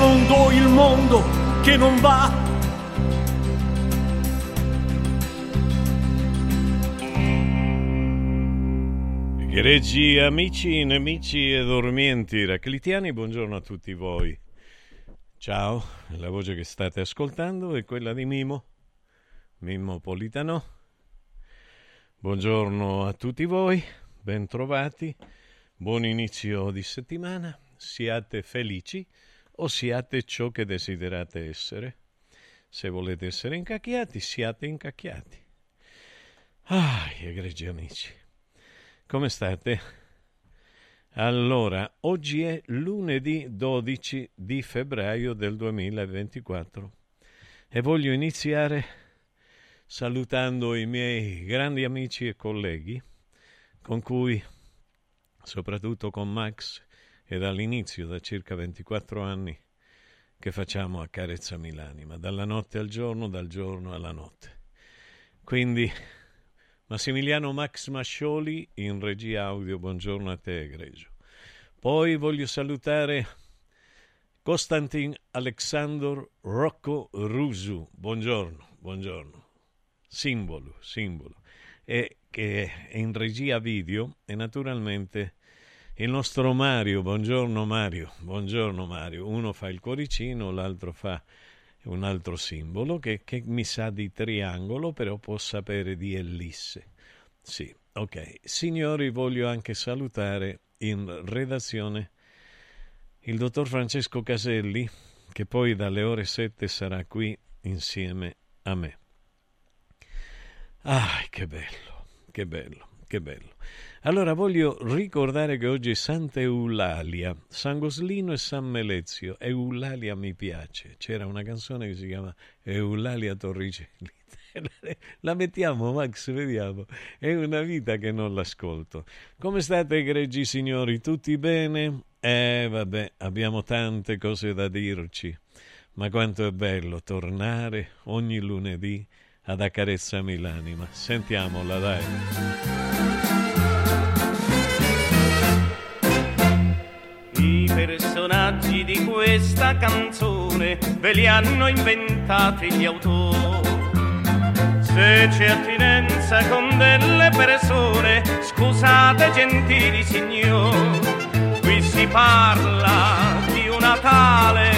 mondo, il mondo che non va. Egregi amici, nemici e dormienti raclitiani, buongiorno a tutti voi. Ciao, la voce che state ascoltando è quella di Mimo, Mimmo Politano. Buongiorno a tutti voi, bentrovati, buon inizio di settimana, siate felici o siate ciò che desiderate essere. Se volete essere incacchiati, siate incacchiati. Ah, egregi amici. Come state? Allora, oggi è lunedì 12 di febbraio del 2024 e voglio iniziare salutando i miei grandi amici e colleghi con cui, soprattutto con Max è dall'inizio, da circa 24 anni, che facciamo Accarezzami l'anima, dalla notte al giorno, dal giorno alla notte. Quindi Massimiliano Max Mascioli in regia audio, buongiorno a te egregio. Poi voglio salutare Costantin Alexander Rocco Rusu, buongiorno, buongiorno, simbolo, simbolo, e che è in regia video e naturalmente il nostro Mario, buongiorno Mario, buongiorno Mario, uno fa il cuoricino, l'altro fa un altro simbolo che, che mi sa di triangolo, però può sapere di ellisse. Sì, ok. Signori, voglio anche salutare in redazione il dottor Francesco Caselli, che poi dalle ore 7 sarà qui insieme a me. Ah, che bello, che bello, che bello. Allora voglio ricordare che oggi è Santa Eulalia, San Goslino e San Melezio. Eulalia mi piace. C'era una canzone che si chiama Eulalia Torricelli. La mettiamo, Max, vediamo. È una vita che non l'ascolto. Come state, egregi signori? Tutti bene? Eh, vabbè, abbiamo tante cose da dirci. Ma quanto è bello tornare ogni lunedì ad accarezzami l'anima. Sentiamola, dai. Di questa canzone ve li hanno inventati gli autori. Se c'è attinenza con delle persone, scusate gentili signori, qui si parla di una tale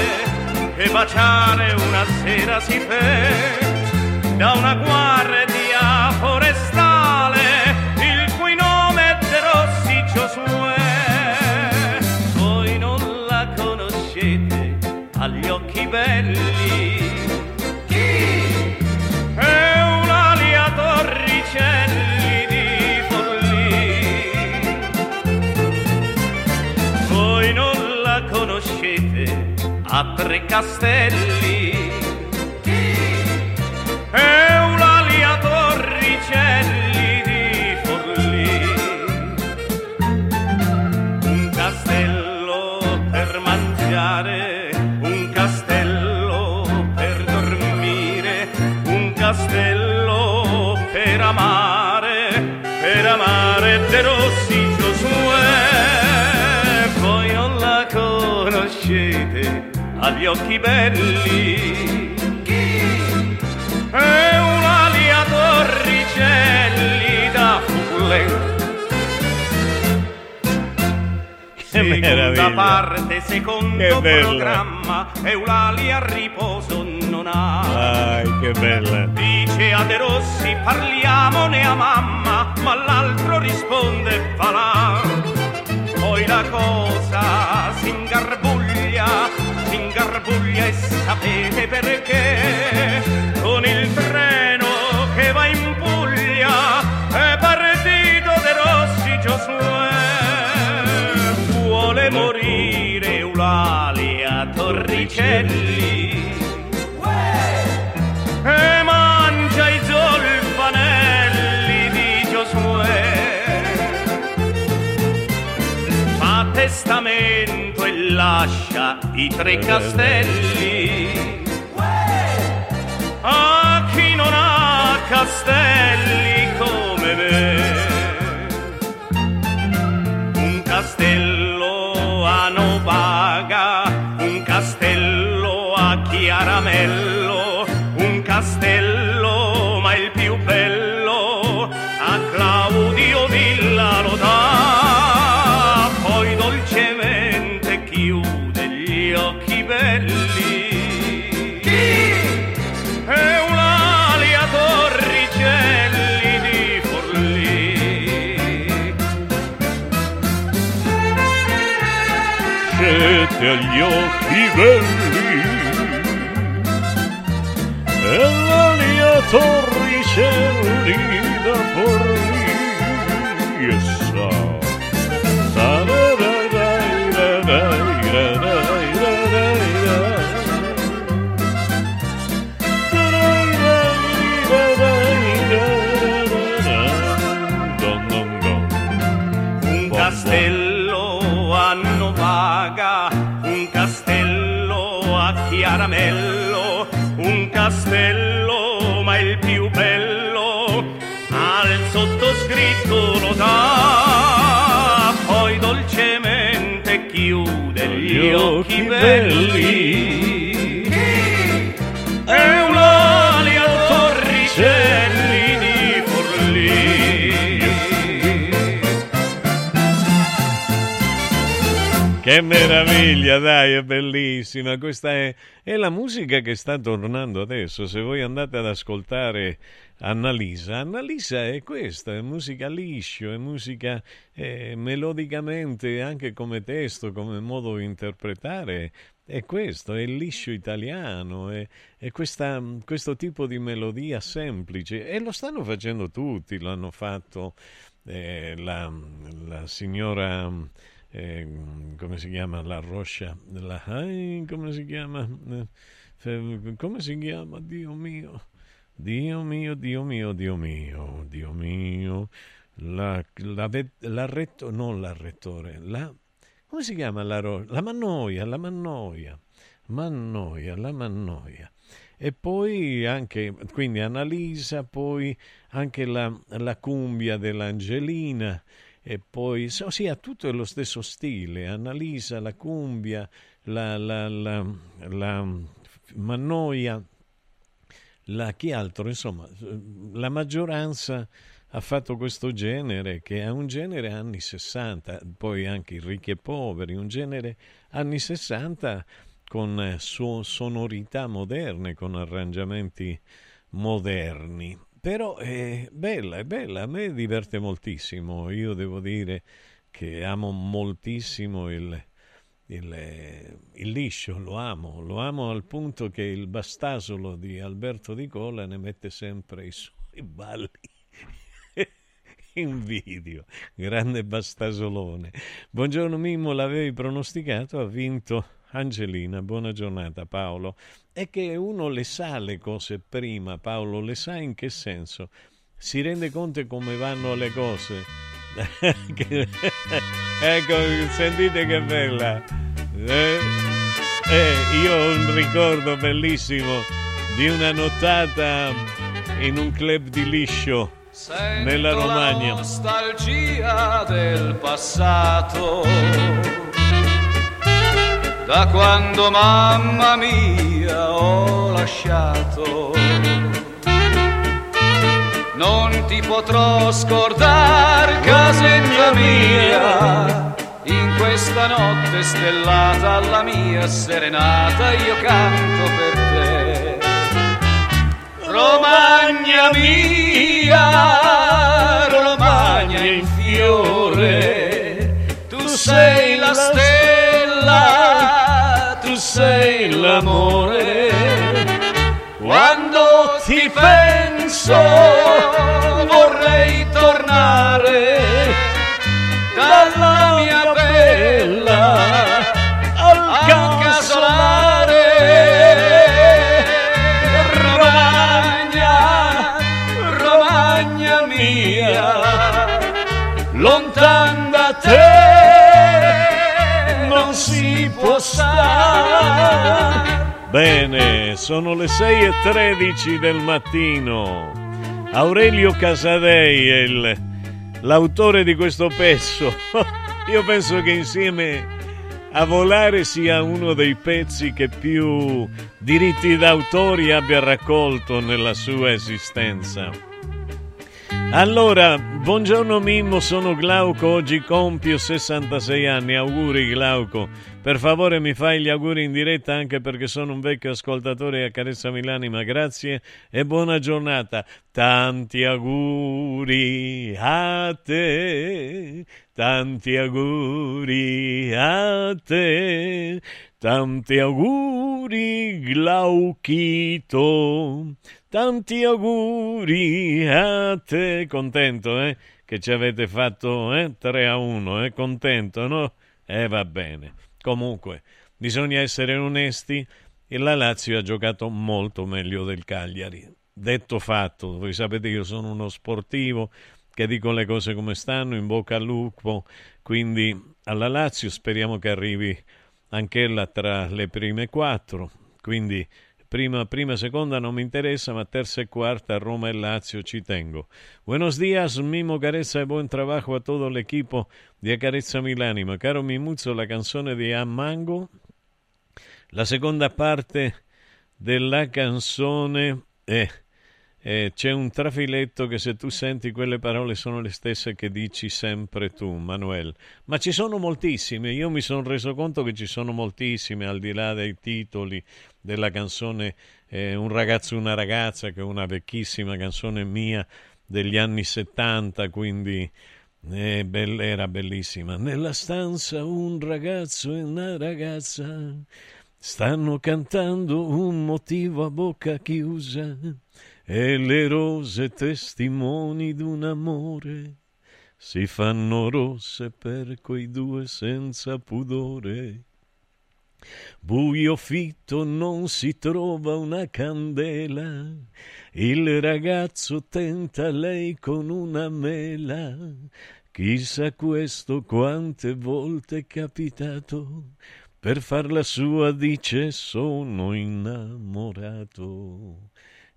che baciare una sera si fe da una guardia belli. Chi? Eulalia Torricelli di Forlì. Voi non la conoscete a Tre Castelli. Occhi belli. Eulalia Torricelli da Fulen. Seconda meraviglia. parte, secondo programma, Eulalia riposo non ha. Ai, che bella. Dice a De Rossi parliamone a mamma, ma l'altro risponde va là. Poi la cosa si ingarbuglia e sapete perché? Con il treno che va in Puglia è partito De Rossi Giosuè. Vuole morire Eulalia Torricelli lascia i tre castelli. A chi non ha castelli gli occhi belli. Di Forlì. Che meraviglia, dai, è bellissima. Questa è, è la musica che sta tornando adesso. Se voi andate ad ascoltare Annalisa, Annalisa è questa, è musica liscio, è musica eh, melodicamente, anche come testo, come modo di interpretare, è questo, è il liscio italiano, è, è questa, questo tipo di melodia semplice. E lo stanno facendo tutti, l'hanno fatto eh, la, la signora eh, come si chiama la roscia la, eh, come si chiama? Eh, come si chiama? Dio mio Dio mio Dio mio Dio mio Dio mio. La, la, la retto, non la rettore la come si chiama la ro- la mannoia la mannoia mannoia la mannoia. E poi anche quindi Annalisa poi anche la, la cumbia dell'Angelina e poi sì, ha tutto lo stesso stile, Annalisa, la cumbia, la, la, la, la Mannoia, la, chi altro, insomma, la maggioranza ha fatto questo genere che è un genere anni 60, poi anche ricchi e poveri, un genere anni 60 con sonorità moderne, con arrangiamenti moderni. Però è bella, è bella, a me diverte moltissimo, io devo dire che amo moltissimo il, il, il, liscio, lo amo, lo amo al punto che il bastasolo di Alberto Di Cola ne mette sempre i suoi balli in video, grande bastasolone. Buongiorno Mimmo, l'avevi pronosticato, ha vinto Angelina, buona giornata Paolo. È che uno le sa le cose prima, Paolo, le sa in che senso? Si rende conto come vanno le cose. ecco, sentite che bella. Eh, eh, io ho un ricordo bellissimo di una nottata in un club di liscio Sento nella Romagna. La nostalgia del passato da quando mamma mia ho lasciato. Non ti potrò scordare, casetta mia, in questa notte stellata alla mia serenata io canto per te. Romagna mia, Romagna in fiore, tu sei la stella sei l'amore. Quando ti penso tornare dalla mia bella al casolare. Romagna, Romagna mia, lontan da te non si può stare. Bene, sono le 6 e 13 del mattino. Aurelio Casadei è il, l'autore di questo pezzo. Io penso che insieme a volare sia uno dei pezzi che più diritti d'autore abbia raccolto nella sua esistenza. Allora, buongiorno Mimmo, sono Glauco, oggi compio 66 anni, auguri Glauco. Per favore mi fai gli auguri in diretta anche perché sono un vecchio ascoltatore a Carezzami l'anima, grazie e buona giornata. Tanti auguri a te, tanti auguri a te, tanti auguri Glauchito. Tanti auguri a te, contento eh? che ci avete fatto eh? 3 a 1, eh? contento, no? Eh va bene. Comunque, bisogna essere onesti e la Lazio ha giocato molto meglio del Cagliari. Detto fatto, voi sapete io sono uno sportivo che dico le cose come stanno, in bocca al lupo, quindi alla Lazio speriamo che arrivi anch'ella tra le prime quattro, quindi Prima, prima, seconda non mi interesa, ma terza e quarta, Roma e Lazio ci tengo. Buenos días, Mimo Carezza e buon trabajo a todo el equipo di Accarezza Milanima. Caro Mimuzzo, la canzone di Ammango, la seconda parte della canzone è... Eh, c'è un trafiletto che se tu senti quelle parole sono le stesse che dici sempre tu, Manuel. Ma ci sono moltissime, io mi sono reso conto che ci sono moltissime, al di là dei titoli della canzone eh, Un ragazzo, una ragazza, che è una vecchissima canzone mia degli anni 70, quindi eh, bella, era bellissima. Nella stanza un ragazzo e una ragazza stanno cantando un motivo a bocca chiusa e le rose testimoni d'un amore si fanno rosse per quei due senza pudore. Buio fitto non si trova una candela, il ragazzo tenta lei con una mela. Chissà questo quante volte è capitato, per far la sua dice sono innamorato.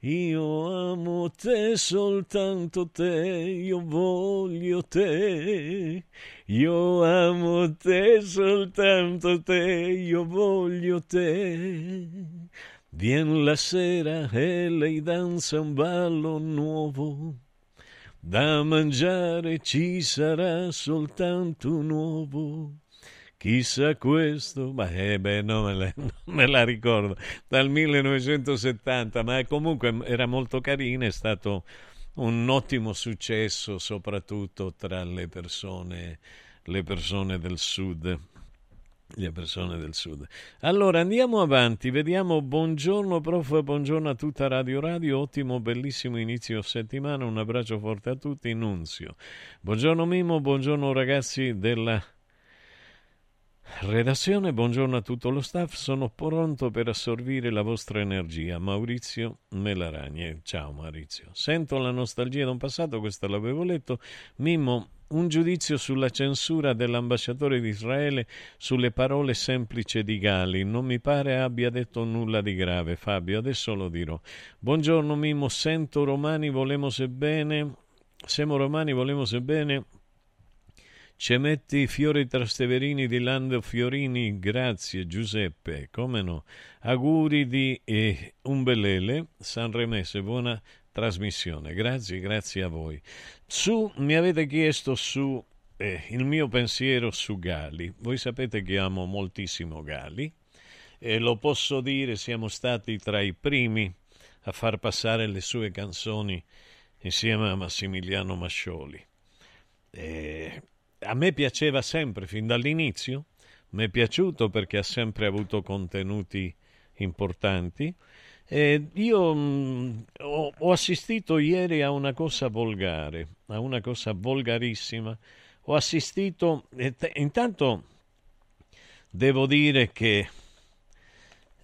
Io amo te, soltanto te, io voglio te. Io amo te, soltanto te, io voglio te. Vien la sera e lei danza un ballo nuovo. Da mangiare ci sarà soltanto un uovo Chissà questo, ma eh, beh, no, me, la, non me la ricordo, dal 1970, ma comunque era molto carina, è stato un ottimo successo soprattutto tra le persone, le persone del sud. Le persone del sud. Allora andiamo avanti, vediamo. Buongiorno prof, buongiorno a tutta Radio Radio, ottimo, bellissimo inizio settimana, un abbraccio forte a tutti, Nunzio. Buongiorno Mimo, buongiorno ragazzi della Redazione, buongiorno a tutto lo staff, sono pronto per assorbire la vostra energia. Maurizio Melaragne. Ciao Maurizio. Sento la nostalgia da un passato, questo l'avevo letto. Mimmo, un giudizio sulla censura dell'ambasciatore di Israele sulle parole semplici di Gali. Non mi pare abbia detto nulla di grave, Fabio, adesso lo dirò. Buongiorno Mimmo, sento romani, volemo sebbene. Siamo romani, volemo sebbene Cemetti Fiori Trasteverini di Lando Fiorini, grazie Giuseppe, come no. Auguri di eh, Umbelele, Sanremese, buona trasmissione. Grazie, grazie a voi. Su, mi avete chiesto su eh, il mio pensiero su Gali. Voi sapete che amo moltissimo Gali e lo posso dire, siamo stati tra i primi a far passare le sue canzoni insieme a Massimiliano Mascioli. E a me piaceva sempre, fin dall'inizio, mi è piaciuto perché ha sempre avuto contenuti importanti. E io mh, mm, ho, ho, assistito ieri a una cosa volgare, a una cosa volgarissima. Ho assistito, intanto devo dire che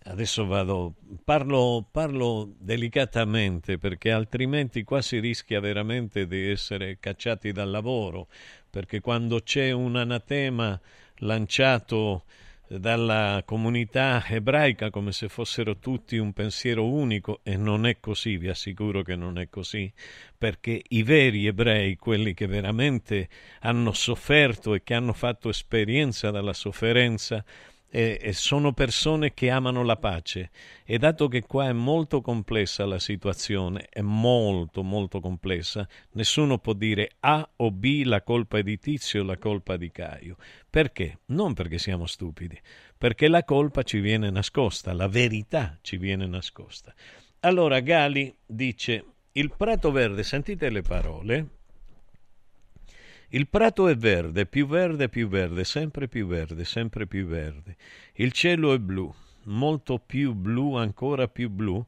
adesso vado, parlo, parlo delicatamente perché altrimenti qua si rischia veramente di essere cacciati dal lavoro perché quando c'è un anatema lanciato dalla comunità ebraica come se fossero tutti un pensiero unico e non è così, vi assicuro che non è così, perché i veri ebrei, quelli che veramente hanno sofferto e che hanno fatto esperienza dalla sofferenza, e, e sono persone che amano la pace e dato che qua è molto complessa la situazione, è molto molto complessa, nessuno può dire A o B la colpa è di Tizio la colpa di Caio. Perché? Non perché siamo stupidi, perché la colpa ci viene nascosta, la verità ci viene nascosta. Allora Gali dice il prato verde, sentite le parole, il prato è verde, più verde, più verde, sempre più verde, sempre più verde. Il cielo è blu, molto più blu, ancora più blu.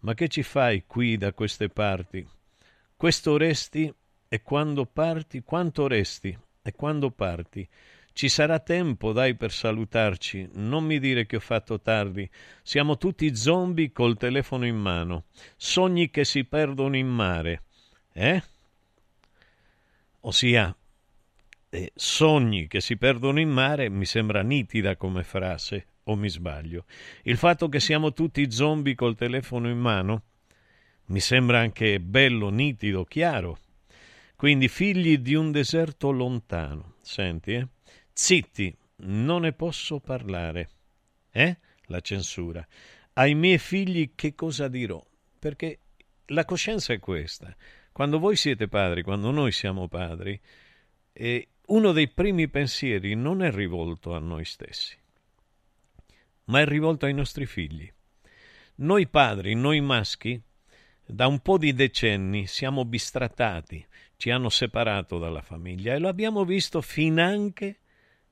Ma che ci fai qui da queste parti? Questo resti e quando parti, quanto resti e quando parti? Ci sarà tempo, dai, per salutarci. Non mi dire che ho fatto tardi. Siamo tutti zombie col telefono in mano. Sogni che si perdono in mare. Eh? Ossia, eh, sogni che si perdono in mare mi sembra nitida come frase. o mi sbaglio? Il fatto che siamo tutti zombie col telefono in mano mi sembra anche bello, nitido, chiaro. Quindi figli di un deserto lontano. Senti, eh? Zitti, non ne posso parlare. Eh? La censura. Ai miei figli che cosa dirò? Perché la coscienza è questa. Quando voi siete padri, quando noi siamo padri, eh, uno dei primi pensieri non è rivolto a noi stessi, ma è rivolto ai nostri figli. Noi padri, noi maschi, da un po' di decenni siamo bistrattati, ci hanno separato dalla famiglia e lo abbiamo visto finanche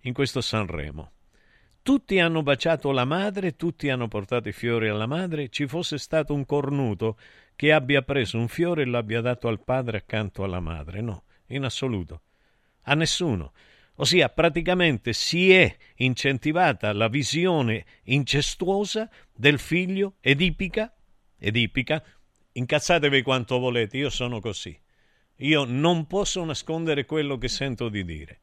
in questo Sanremo. Tutti hanno baciato la madre, tutti hanno portato i fiori alla madre, ci fosse stato un cornuto che abbia preso un fiore e lo abbia dato al padre accanto alla madre. No, in assoluto. A nessuno. Ossia, praticamente si è incentivata la visione incestuosa del figlio edipica, edipica, incazzatevi quanto volete, io sono così. Io non posso nascondere quello che sento di dire.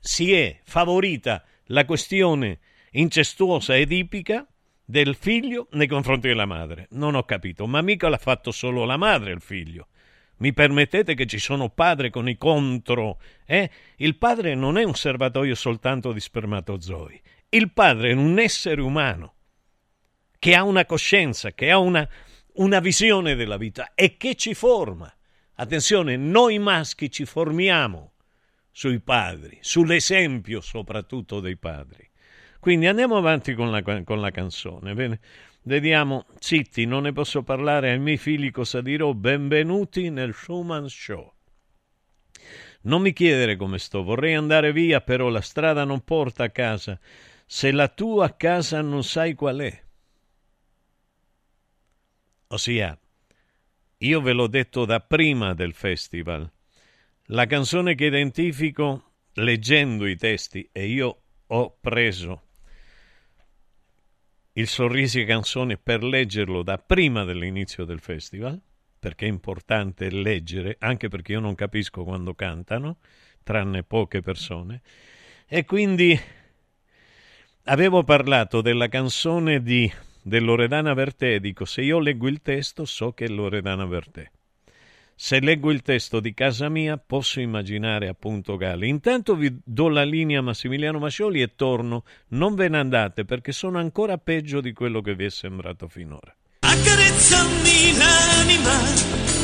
Si è favorita la questione incestuosa edipica del figlio nei confronti della madre. Non ho capito, ma mica l'ha fatto solo la madre il figlio. Mi permettete che ci sono padri con i contro? Eh? Il padre non è un serbatoio soltanto di spermatozoi. Il padre è un essere umano che ha una coscienza, che ha una, una visione della vita e che ci forma. Attenzione, noi maschi ci formiamo sui padri, sull'esempio soprattutto dei padri. Quindi andiamo avanti con la, con la canzone. Bene? Vediamo, zitti, non ne posso parlare ai miei figli cosa dirò. Benvenuti nel Schumann Show. Non mi chiedere come sto, vorrei andare via, però la strada non porta a casa. Se la tua casa non sai qual è. Ossia, io ve l'ho detto da prima del festival. La canzone che identifico leggendo i testi e io ho preso il Sorrisi Canzone per leggerlo da prima dell'inizio del festival, perché è importante leggere, anche perché io non capisco quando cantano, tranne poche persone, e quindi avevo parlato della canzone di del Loredana Vertè, dico se io leggo il testo so che è Loredana Vertè. Se leggo il testo di casa mia posso immaginare appunto Gali. Intanto vi do la linea Massimiliano Mascioli e torno. Non ve ne andate perché sono ancora peggio di quello che vi è sembrato finora. Accarezzami l'anima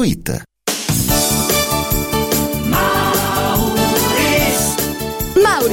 gratuita.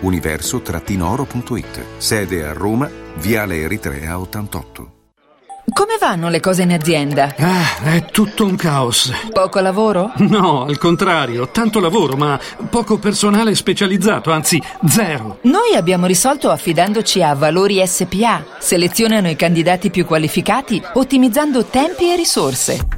Universo-oro.it. Sede a Roma, Viale Eritrea 88. come vanno le cose in azienda? Ah, è tutto un caos. Poco lavoro? No, al contrario, tanto lavoro, ma poco personale specializzato, anzi zero. Noi abbiamo risolto affidandoci a Valori SPA. Selezionano i candidati più qualificati, ottimizzando tempi e risorse.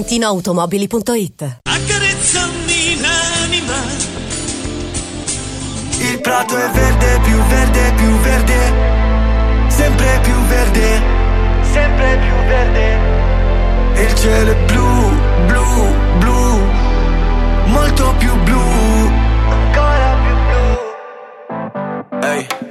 ValentinoAutomobili.it Accarezzami l'anima. Il prato è verde, più verde, più verde. Sempre più verde. Sempre più verde. E il cielo è blu, blu, blu. Molto più blu. Ancora più blu. Ehi. ma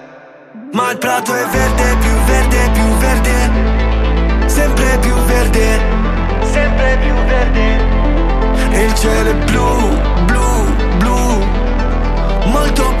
Ma il prato è verde, più verde, più verde. Sempre più verde, sempre più verde. E il cielo è blu, blu, blu. Molto più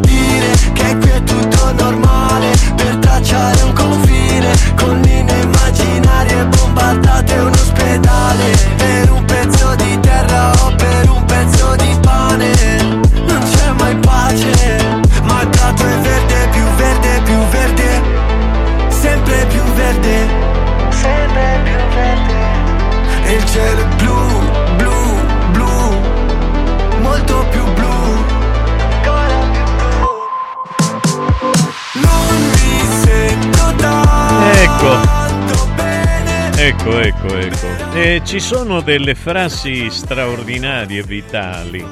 ecco. E ci sono delle frasi straordinarie, vitali.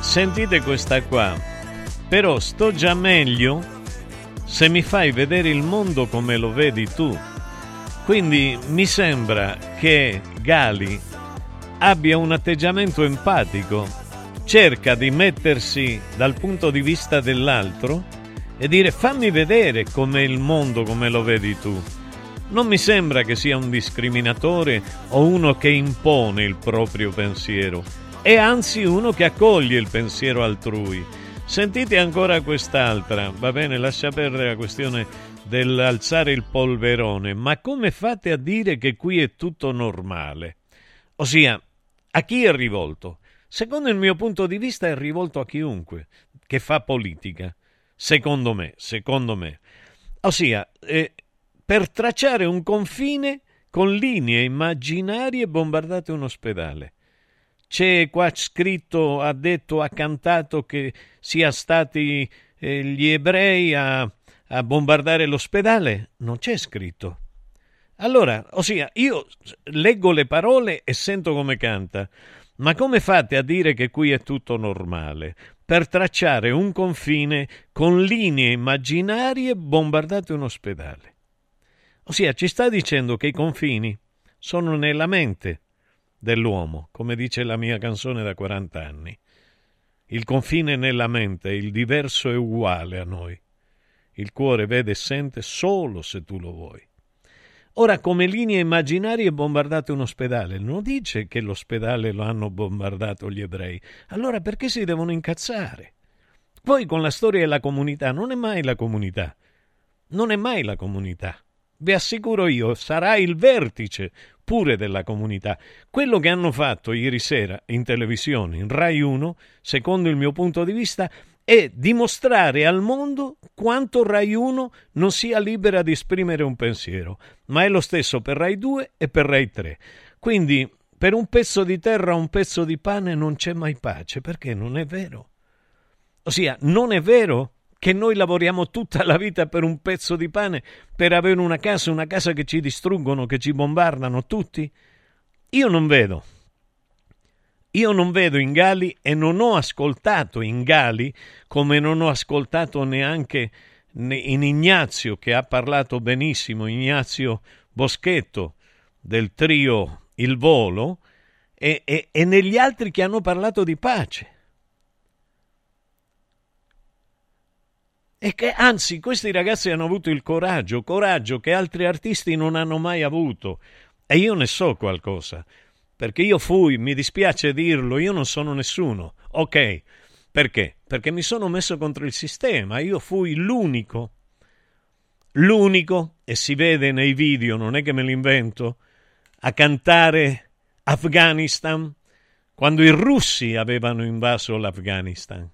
Sentite questa qua. Però sto già meglio se mi fai vedere il mondo come lo vedi tu. Quindi mi sembra che Gali abbia un atteggiamento empatico, cerca di mettersi dal punto di vista dell'altro e dire fammi vedere com'è il mondo come lo vedi tu. Non mi sembra che sia un discriminatore o uno che impone il proprio pensiero. è anzi uno che accoglie il pensiero altrui. Sentite ancora quest'altra, va bene, lascia perdere la questione dell'alzare il polverone, ma come fate a dire che qui è tutto normale? Ossia, a chi è rivolto? Secondo il mio punto di vista è rivolto a chiunque che fa politica. Secondo me, secondo me. Ossia, eh, per tracciare un confine con linee immaginarie bombardate un ospedale. C'è qua scritto, ha detto, ha cantato che sia stati eh, gli ebrei a, a bombardare l'ospedale? Non c'è scritto. Allora, ossia, io leggo le parole e sento come canta, ma come fate a dire che qui è tutto normale? Per tracciare un confine con linee immaginarie bombardate un ospedale. Ossia, ci sta dicendo che i confini sono nella mente dell'uomo, come dice la mia canzone da 40 anni. Il confine nella mente, il diverso è uguale a noi. Il cuore vede e sente solo se tu lo vuoi. Ora, come linee immaginarie bombardate un ospedale, non dice che l'ospedale lo hanno bombardato gli ebrei. Allora perché si devono incazzare? Poi con la storia della comunità non è mai la comunità. Non è mai la comunità. Vi assicuro io, sarà il vertice pure della comunità. Quello che hanno fatto ieri sera in televisione, in Rai 1, secondo il mio punto di vista, è dimostrare al mondo quanto Rai 1 non sia libera di esprimere un pensiero, ma è lo stesso per Rai 2 e per Rai 3. Quindi per un pezzo di terra, un pezzo di pane non c'è mai pace, perché non è vero. Ossia, non è vero che noi lavoriamo tutta la vita per un pezzo di pane, per avere una casa, una casa che ci distruggono, che ci bombardano tutti? Io non vedo. Io non vedo in Gali e non ho ascoltato in Gali, come non ho ascoltato neanche in Ignazio, che ha parlato benissimo, Ignazio Boschetto del trio Il Volo, e, e, e negli altri che hanno parlato di pace. E che anzi questi ragazzi hanno avuto il coraggio, coraggio che altri artisti non hanno mai avuto. E io ne so qualcosa, perché io fui, mi dispiace dirlo, io non sono nessuno. Ok, perché? Perché mi sono messo contro il sistema, io fui l'unico, l'unico, e si vede nei video, non è che me l'invento, a cantare Afghanistan quando i russi avevano invaso l'Afghanistan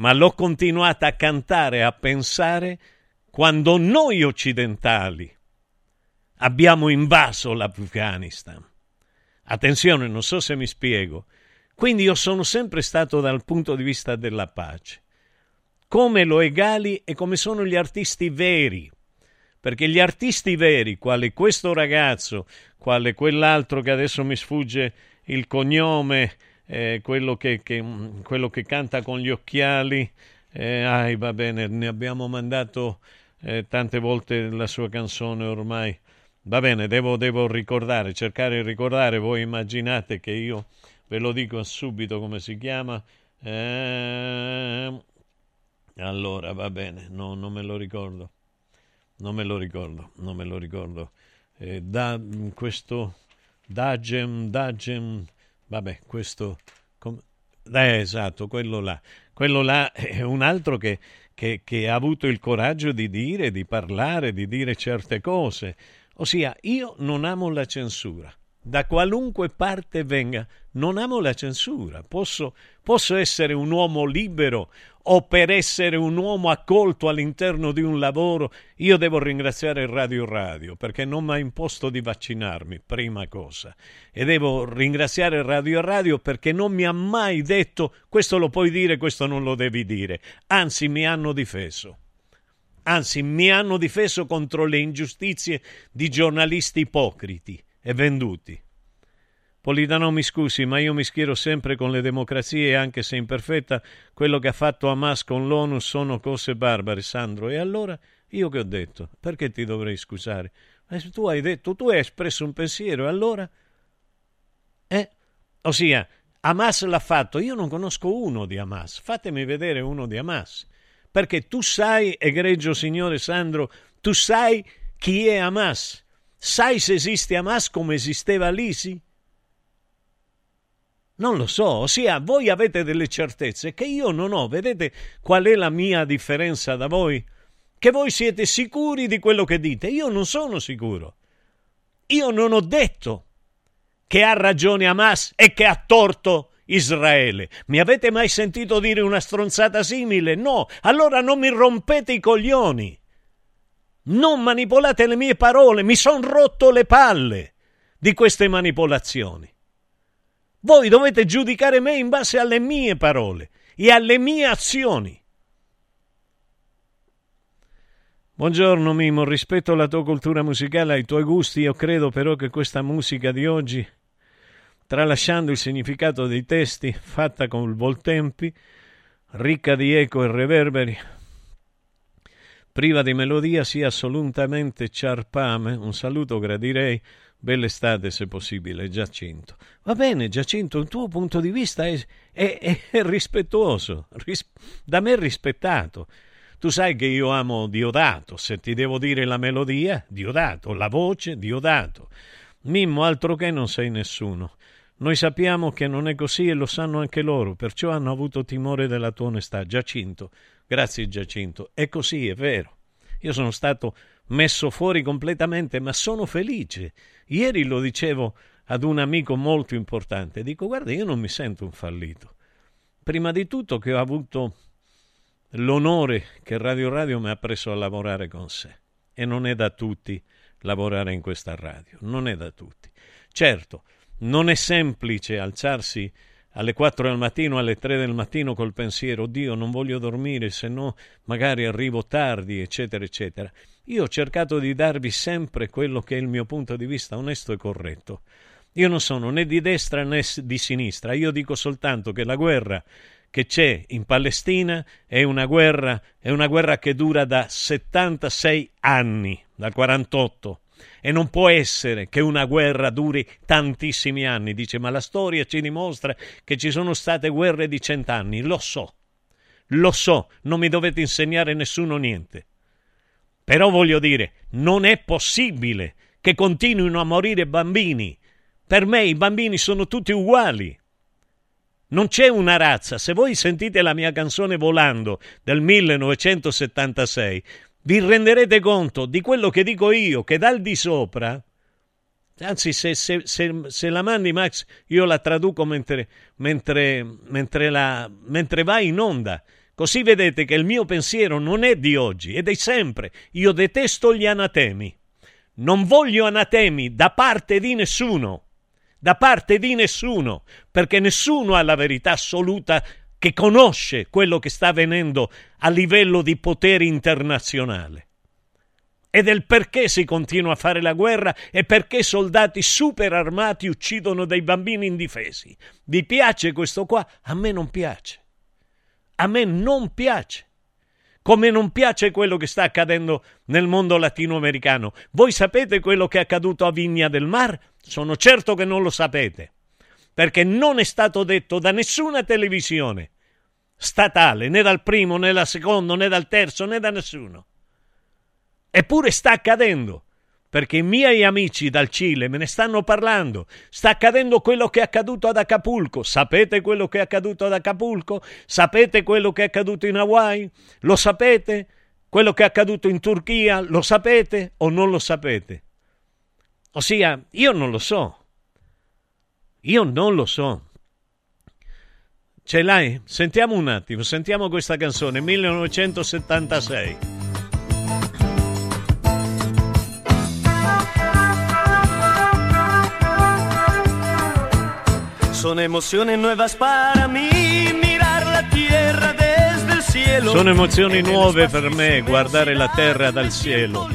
ma l'ho continuata a cantare a pensare quando noi occidentali abbiamo invaso l'Afghanistan. Attenzione, non so se mi spiego. Quindi io sono sempre stato dal punto di vista della pace. Come lo egali e come sono gli artisti veri. Perché gli artisti veri, quale questo ragazzo, quale quell'altro che adesso mi sfugge il cognome, eh, quello, che, che, quello, che, canta con gli occhiali, eh, ai, va bene, ne abbiamo mandato eh, tante volte la sua canzone ormai. Va bene, devo, devo, ricordare, cercare di ricordare, voi immaginate che io ve lo dico subito come si chiama. Eh, allora, va bene, no, non me lo ricordo. Non me lo ricordo, non me lo ricordo. Eh, da, questo Dagem, Dagem, Vabbè, questo... Eh, esatto, quello là. Quello là è un altro che, che, che ha avuto il coraggio di dire, di parlare, di dire certe cose. Ossia, io non amo la censura da qualunque parte venga, non amo la censura. Posso, posso, essere un uomo libero o per essere un uomo accolto all'interno di un lavoro, io devo ringraziare Radio Radio perché non mi ha imposto di vaccinarmi, prima cosa. E devo ringraziare Radio Radio perché non mi ha mai detto questo lo puoi dire, questo non lo devi dire. Anzi, mi hanno difeso. Anzi, mi hanno difeso contro le ingiustizie di giornalisti ipocriti e venduti. Politano mi scusi, ma io mi schiero sempre con le democrazie, anche se imperfetta, quello che ha fatto Hamas con l'ONU sono cose barbare, Sandro. E allora io che ho detto? Perché ti dovrei scusare? Eh, tu hai detto, tu hai espresso un pensiero, e allora? Eh? Ossia, Hamas l'ha fatto, io non conosco uno di Hamas, fatemi vedere uno di Hamas. Perché tu sai, egregio signore Sandro, tu sai chi è Hamas. Sai se esiste Hamas come esisteva l'ISI? Non lo so, ossia voi avete delle certezze che io non ho. Vedete qual è la mia differenza da voi? Che voi siete sicuri di quello che dite. Io non sono sicuro. Io non ho detto che ha ragione Hamas e che ha torto Israele. Mi avete mai sentito dire una stronzata simile? No, allora non mi rompete i coglioni. Non manipolate le mie parole, mi sono rotto le palle di queste manipolazioni. Voi dovete giudicare me in base alle mie parole e alle mie azioni. Buongiorno Mimo, rispetto alla tua cultura musicale, ai tuoi gusti, io credo però che questa musica di oggi, tralasciando il significato dei testi, fatta con voltempi, ricca di eco e reverberi, priva di melodia, sia assolutamente ciarpame. Un saluto gradirei Bella estate se possibile, Giacinto. Va bene, Giacinto, il tuo punto di vista è, è, è rispettoso, ris, da me rispettato. Tu sai che io amo Diodato, se ti devo dire la melodia, Diodato, la voce, Diodato. Mimmo, altro che non sei nessuno. Noi sappiamo che non è così e lo sanno anche loro, perciò hanno avuto timore della tua onestà. Giacinto, grazie Giacinto, è così, è vero. Io sono stato messo fuori completamente, ma sono felice. Ieri lo dicevo ad un amico molto importante, dico guarda, io non mi sento un fallito. Prima di tutto che ho avuto l'onore che Radio Radio mi ha preso a lavorare con sé e non è da tutti lavorare in questa radio, non è da tutti. Certo, non è semplice alzarsi alle 4 del mattino, alle 3 del mattino col pensiero, Dio, non voglio dormire, se no magari arrivo tardi, eccetera, eccetera. Io ho cercato di darvi sempre quello che è il mio punto di vista onesto e corretto. Io non sono né di destra né di sinistra, io dico soltanto che la guerra che c'è in Palestina è una guerra, è una guerra che dura da 76 anni, dal 48 e non può essere che una guerra duri tantissimi anni. Dice, ma la storia ci dimostra che ci sono state guerre di cent'anni. Lo so, lo so, non mi dovete insegnare nessuno niente. Però voglio dire, non è possibile che continuino a morire bambini. Per me i bambini sono tutti uguali. Non c'è una razza. Se voi sentite la mia canzone Volando del 1976, vi renderete conto di quello che dico io, che dal di sopra, anzi se, se, se, se la mandi Max, io la traduco mentre, mentre, mentre, la, mentre va in onda, così vedete che il mio pensiero non è di oggi, è di sempre. Io detesto gli anatemi. Non voglio anatemi da parte di nessuno da parte di nessuno, perché nessuno ha la verità assoluta che conosce quello che sta avvenendo a livello di potere internazionale e del perché si continua a fare la guerra e perché soldati super armati uccidono dei bambini indifesi. Vi piace questo qua? A me non piace. A me non piace. Come non piace quello che sta accadendo nel mondo latinoamericano. Voi sapete quello che è accaduto a Vigna del Mar? Sono certo che non lo sapete perché non è stato detto da nessuna televisione statale, né dal primo, né dal secondo, né dal terzo, né da nessuno. Eppure sta accadendo, perché i miei amici dal Cile me ne stanno parlando. Sta accadendo quello che è accaduto ad Acapulco. Sapete quello che è accaduto ad Acapulco? Sapete quello che è accaduto in Hawaii? Lo sapete? Quello che è accaduto in Turchia? Lo sapete o non lo sapete? Ossia, io non lo so. Io non lo so. Ce l'hai? Sentiamo un attimo, sentiamo questa canzone, 1976. Son emociones nuevas para mí, mirar la tierra desde el cielo. Sono emozioni nuove per me guardare la terra dal cielo.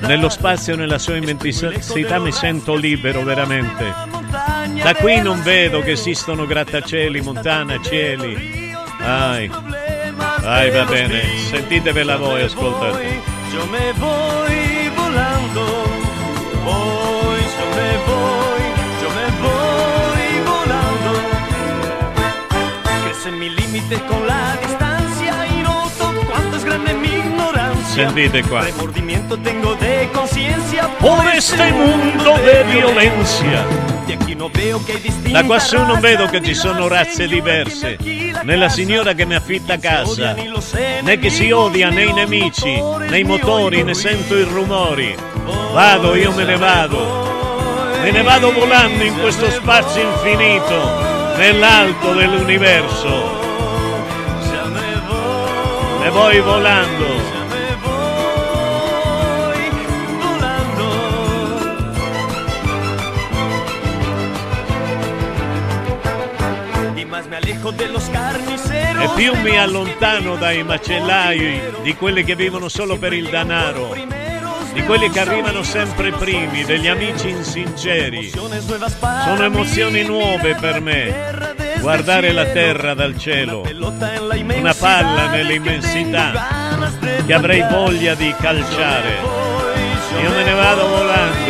Nello spazio e nella sua immensità mi sento libero veramente. Da qui non vedo che esistono grattacieli, montane, cieli. Ai, ai va bene, sentitevela voi, ascoltate. Yo me voy volando, voy, yo me voy, yo me voy volando. Crece mi límite con la Sentite qua. Por este mundo de violencia. Da quassù non vedo che ci sono razze diverse, né la signora che mi affitta casa, né che si odia né i nemici, né i motori, ne sento i rumori. Vado, io me ne vado. Me ne vado volando in questo spazio infinito, nell'alto dell'universo. E voi volando. E più mi allontano dai macellai, di quelli che vivono solo per il denaro, di quelli che arrivano sempre primi, degli amici insinceri. Sono emozioni nuove per me. Guardare la terra dal cielo, una palla nell'immensità che avrei voglia di calciare. Io me ne vado volando.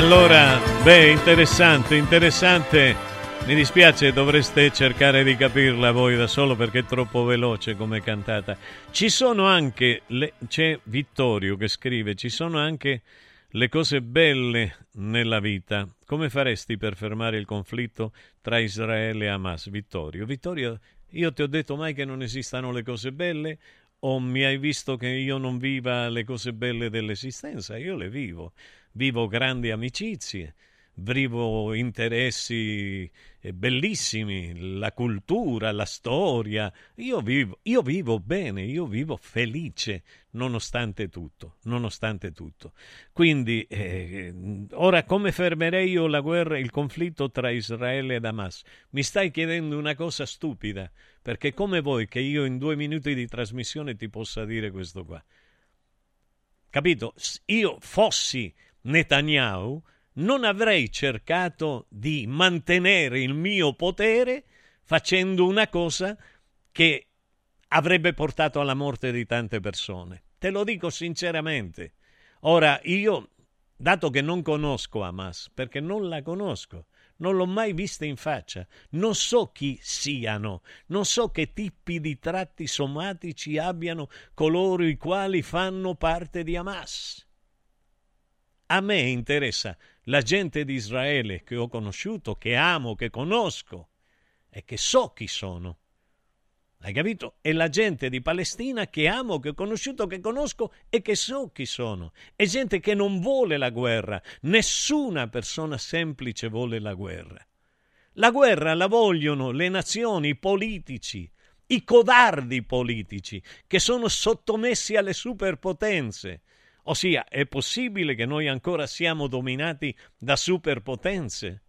Allora, beh, interessante, interessante. Mi dispiace, dovreste cercare di capirla voi da solo perché è troppo veloce come cantata. Ci sono anche, le... c'è Vittorio che scrive, ci sono anche le cose belle nella vita. Come faresti per fermare il conflitto tra Israele e Hamas? Vittorio, Vittorio, io ti ho detto mai che non esistano le cose belle? O mi hai visto che io non viva le cose belle dell'esistenza? Io le vivo vivo grandi amicizie, vivo interessi eh, bellissimi, la cultura, la storia. Io vivo, io vivo bene, io vivo felice, nonostante tutto, nonostante tutto. Quindi, eh, ora come fermerei io la guerra, il conflitto tra Israele ed Hamas? Mi stai chiedendo una cosa stupida, perché come vuoi che io in due minuti di trasmissione ti possa dire questo qua? Capito? Io fossi Netanyahu, non avrei cercato di mantenere il mio potere facendo una cosa che avrebbe portato alla morte di tante persone. Te lo dico sinceramente. Ora, io, dato che non conosco Hamas, perché non la conosco, non l'ho mai vista in faccia, non so chi siano, non so che tipi di tratti somatici abbiano coloro i quali fanno parte di Hamas. A me interessa la gente di Israele che ho conosciuto, che amo, che conosco e che so chi sono. Hai capito? E la gente di Palestina che amo, che ho conosciuto, che conosco e che so chi sono. È gente che non vuole la guerra. Nessuna persona semplice vuole la guerra. La guerra la vogliono le nazioni, i politici, i codardi politici che sono sottomessi alle superpotenze Ossia, è possibile che noi ancora siamo dominati da superpotenze?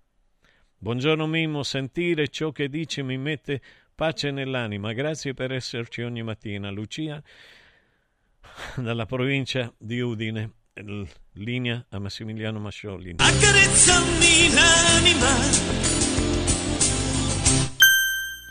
Buongiorno Mimmo, sentire ciò che dici mi mette pace nell'anima. Grazie per esserci ogni mattina. Lucia, dalla provincia di Udine, linea a Massimiliano Mascioli. Accarezzami l'anima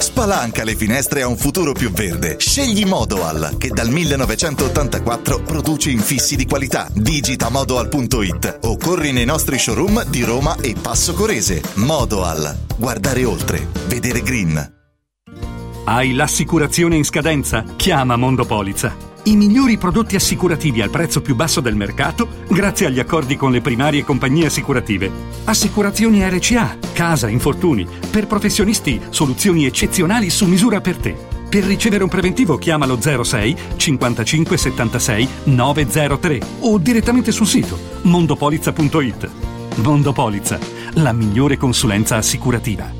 Spalanca le finestre a un futuro più verde. Scegli Modoal, che dal 1984 produce infissi di qualità. Digita modoal.it o corri nei nostri showroom di Roma e Passo Corese. Modoal. Guardare oltre. Vedere green. Hai l'assicurazione in scadenza? Chiama Mondopolizza. I migliori prodotti assicurativi al prezzo più basso del mercato grazie agli accordi con le primarie compagnie assicurative. Assicurazioni RCA, casa, infortuni. Per professionisti, soluzioni eccezionali su misura per te. Per ricevere un preventivo chiamalo 06 55 76 903 o direttamente sul sito mondopolizza.it. Mondopolizza, la migliore consulenza assicurativa.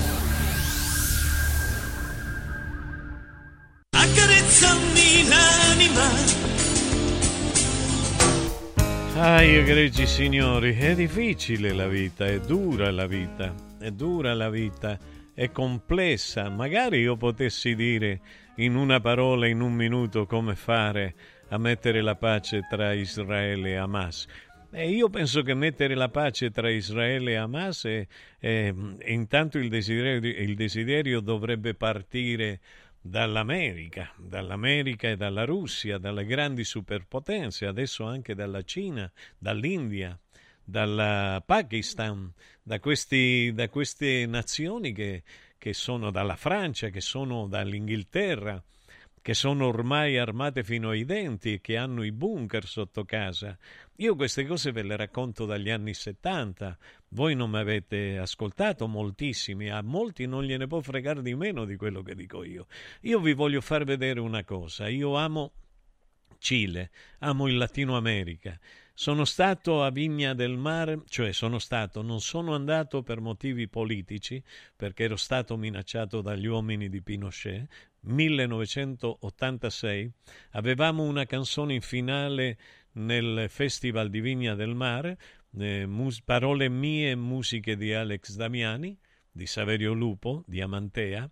Ah, egregi signori, è difficile la vita, è dura la vita, è dura la vita, è complessa. Magari io potessi dire in una parola, in un minuto, come fare a mettere la pace tra Israele e Hamas. E io penso che mettere la pace tra Israele e Hamas è, è- intanto il desiderio, il desiderio dovrebbe partire dall'America, dall'America e dalla Russia, dalle grandi superpotenze, adesso anche dalla Cina, dall'India, dal Pakistan, da, questi- da queste nazioni che, che sono dalla Francia, che sono dall'Inghilterra, che sono ormai armate fino ai denti e che hanno i bunker sotto casa. Io queste cose ve le racconto dagli anni 70. Voi non mi avete ascoltato moltissimi, a molti non gliene può fregare di meno di quello che dico io. Io vi voglio far vedere una cosa. Io amo Cile, amo il Latino America. Sono stato a Vigna del Mare, cioè sono stato, non sono andato per motivi politici, perché ero stato minacciato dagli uomini di Pinochet. 1986 avevamo una canzone in finale nel Festival di Vigna del Mare, eh, mus- parole mie e musiche di Alex Damiani, di Saverio Lupo, di Amantea,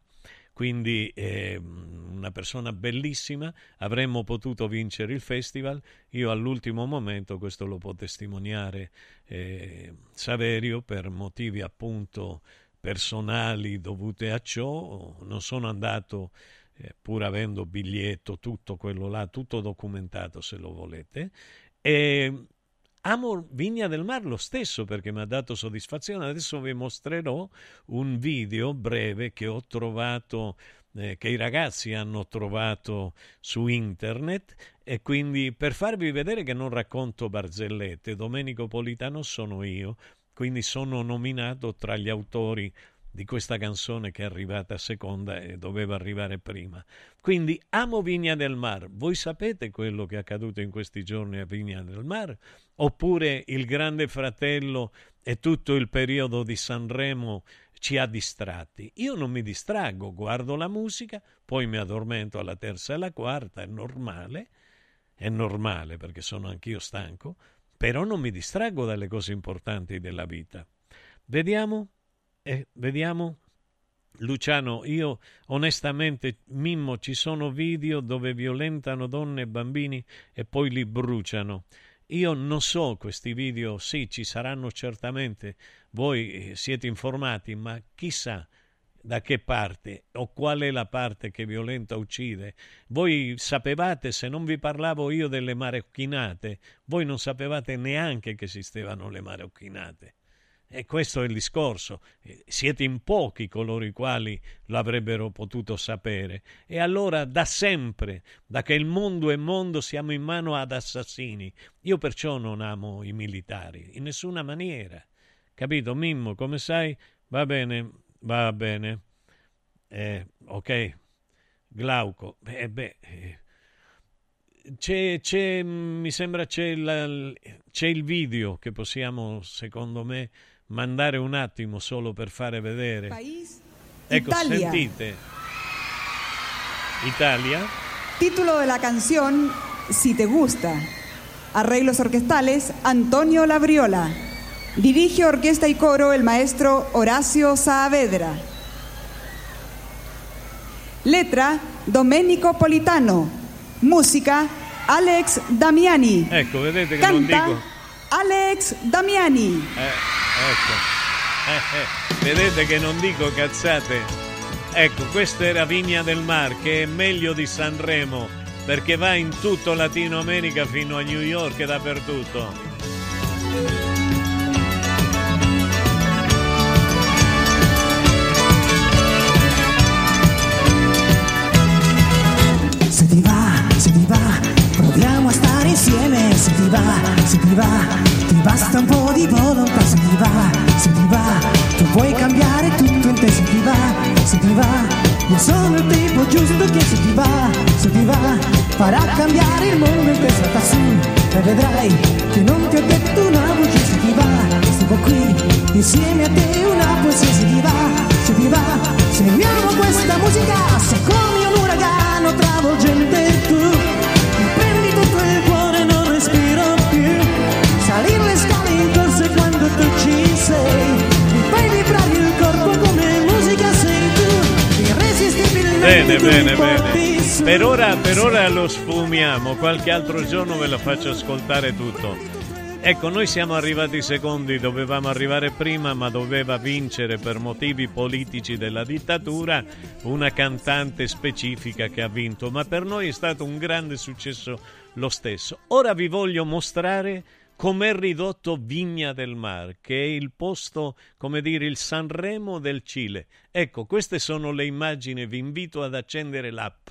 quindi eh, una persona bellissima, avremmo potuto vincere il festival, io all'ultimo momento, questo lo può testimoniare eh, Saverio, per motivi appunto personali dovute a ciò, non sono andato eh, pur avendo biglietto, tutto quello là, tutto documentato se lo volete, e amo Vigna del Mar lo stesso perché mi ha dato soddisfazione. Adesso vi mostrerò un video breve che ho trovato eh, che i ragazzi hanno trovato su internet e quindi per farvi vedere che non racconto barzellette, Domenico Politano sono io, quindi sono nominato tra gli autori di questa canzone che è arrivata seconda e doveva arrivare prima. Quindi amo Vigna del Mar. Voi sapete quello che è accaduto in questi giorni a Vigna del Mar? Oppure il Grande Fratello e tutto il periodo di Sanremo ci ha distratti? Io non mi distraggo, guardo la musica, poi mi addormento alla terza e alla quarta, è normale, è normale perché sono anch'io stanco, però non mi distraggo dalle cose importanti della vita. Vediamo eh, vediamo. Luciano, io onestamente, Mimmo, ci sono video dove violentano donne e bambini e poi li bruciano. Io non so questi video, sì, ci saranno certamente, voi eh, siete informati, ma chissà da che parte o qual è la parte che violenta uccide. Voi sapevate, se non vi parlavo io delle marocchinate, voi non sapevate neanche che esistevano le marocchinate. E questo è il discorso. Eh, siete in pochi coloro i quali l'avrebbero potuto sapere. E allora da sempre, da che il mondo è mondo, siamo in mano ad assassini. Io perciò non amo i militari, in nessuna maniera. Capito, Mimmo? Come sai? Va bene, va bene. Eh, ok. Glauco. Eh, beh, eh. C'è, c'è, mi sembra c'è, la, c'è il video che possiamo, secondo me, mandare un attimo solo per fare vedere. País, ecco, Italia. sentite. Italia. Título de la canción Si te gusta. Arreglos orquestales Antonio Labriola. Dirige orquesta y coro el maestro Horacio Saavedra. Letra Domenico Politano. Música Alex Damiani. Ecco, vedete che non dico. Alex Damiani. Eh, ecco. Eh, eh, Vedete che non dico cazzate. Ecco, questa era Vigna del Mar, che è meglio di Sanremo, perché va in tutto Latino America fino a New York e dappertutto. Se ti va, insieme. Se ti va, se ti va, ti basta un po' di volontà. Se ti va, se ti va, tu puoi cambiare tutto in te. Se ti va, se ti va, io sono il tipo giusto che se ti va, se ti va, farà cambiare il mondo in te. Salta su e vedrai che non ti ho detto una voce. Se ti va, stiamo qui insieme a te una poesia. Se ti va, se ti va, seguiamo questa musica. Sei come un uragano travolgente Bene, bene, bene. Per ora, per ora lo sfumiamo, qualche altro giorno ve lo faccio ascoltare tutto. Ecco, noi siamo arrivati secondi, dovevamo arrivare prima, ma doveva vincere per motivi politici della dittatura una cantante specifica che ha vinto, ma per noi è stato un grande successo lo stesso. Ora vi voglio mostrare com'è ridotto Vigna del Mar, che è il posto, come dire, il Sanremo del Cile. Ecco, queste sono le immagini, vi invito ad accendere l'app.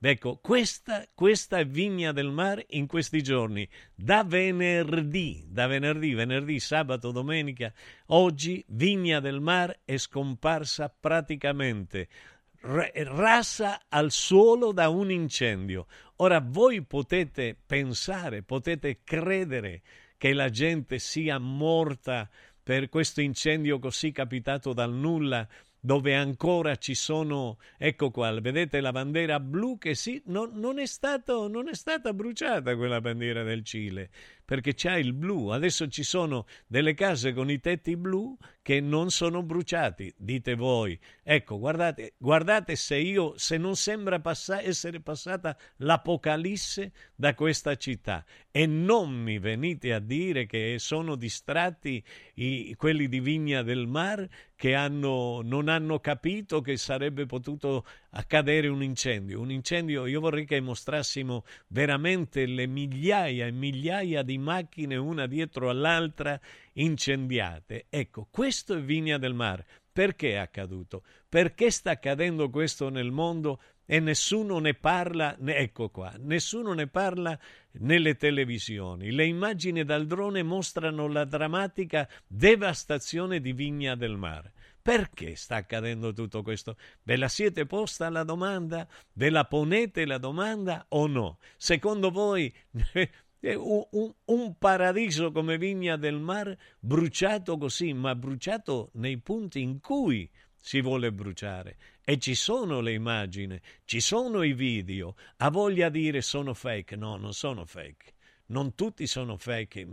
Ecco, questa, questa è Vigna del Mar in questi giorni, da venerdì, da venerdì, venerdì, sabato, domenica. Oggi Vigna del Mar è scomparsa praticamente ra- rasa al suolo da un incendio. Ora voi potete pensare, potete credere che la gente sia morta per questo incendio così capitato dal nulla, dove ancora ci sono, ecco qua, vedete la bandiera blu che sì, non, non è stato, non è stata bruciata quella bandiera del Cile, perché c'è il blu. Adesso ci sono delle case con i tetti blu che non sono bruciati, dite voi. Ecco, guardate, guardate se io, se non sembra passa- essere passata l'apocalisse da questa città. E non mi venite a dire che sono distratti i- quelli di Vigna del Mar che hanno, non hanno capito che sarebbe potuto accadere un incendio. Un incendio, io vorrei che mostrassimo veramente le migliaia e migliaia di macchine una dietro all'altra incendiate. Ecco, questo è Vigna del Mare. Perché è accaduto? Perché sta accadendo questo nel mondo e nessuno ne parla? Ecco qua, nessuno ne parla nelle televisioni. Le immagini dal drone mostrano la drammatica devastazione di Vigna del Mare. Perché sta accadendo tutto questo? Ve la siete posta la domanda? Ve la ponete la domanda o no? Secondo voi un, un, un, paradiso come Vigna del Mare bruciato così, ma bruciato nei punti in cui si vuole bruciare. E ci sono le immagini, ci sono i video. Ha voglia di dire sono fake? No, non sono fake. Non tutti sono fake,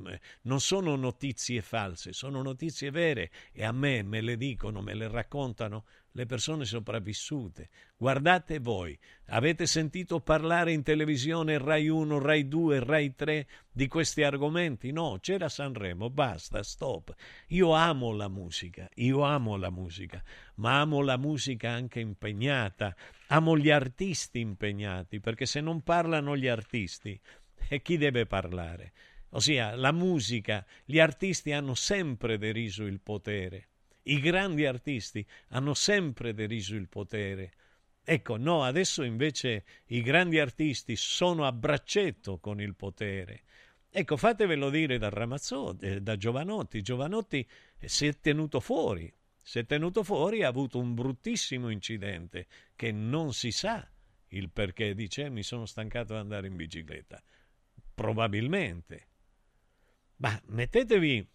non sono notizie false, sono notizie vere e a me me le dicono, me le raccontano le persone sopravvissute. Guardate voi, avete sentito parlare in televisione Rai 1, Rai 2, Rai 3 di questi argomenti? No, c'era Sanremo, basta, stop. Io amo la musica, io amo la musica, ma amo la musica anche impegnata, amo gli artisti impegnati, perché se non parlano gli artisti, e chi deve parlare? Ossia, la musica, gli artisti hanno sempre deriso il potere. I grandi artisti hanno sempre deriso il potere. Ecco, no, adesso invece i grandi artisti sono a braccetto con il potere. Ecco, fatevelo dire da Ramazzotti, eh, da Giovanotti. Giovanotti si è tenuto fuori, si è tenuto fuori, ha avuto un bruttissimo incidente che non si sa il perché. Dice, mi sono stancato di andare in bicicletta. Probabilmente. Ma mettetevi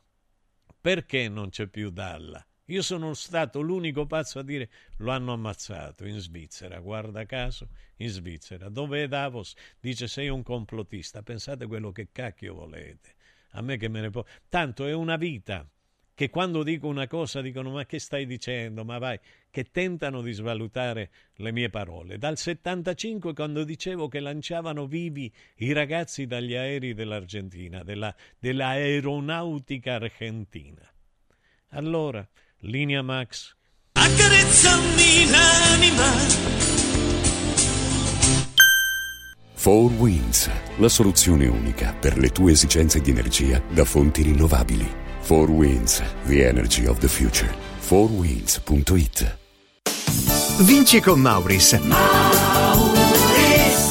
perché non c'è più Dalla? Io sono stato l'unico pazzo a dire lo hanno ammazzato in Svizzera, guarda caso, in Svizzera. Dove è Davos? Dice sei un complottista, pensate quello che cacchio volete. A me che me ne può... Tanto è una vita che quando dico una cosa dicono ma che stai dicendo, ma vai, che tentano di svalutare le mie parole. Dal 75 quando dicevo che lanciavano vivi i ragazzi dagli aerei dell'Argentina, della, dell'aeronautica argentina. Allora, linea Max. Accarezzami l'anima. Four Winds, la soluzione unica per le tue esigenze di energia da fonti rinnovabili. Four Winds, the energy of the future. Fourwinds.it Vinci con Mauris.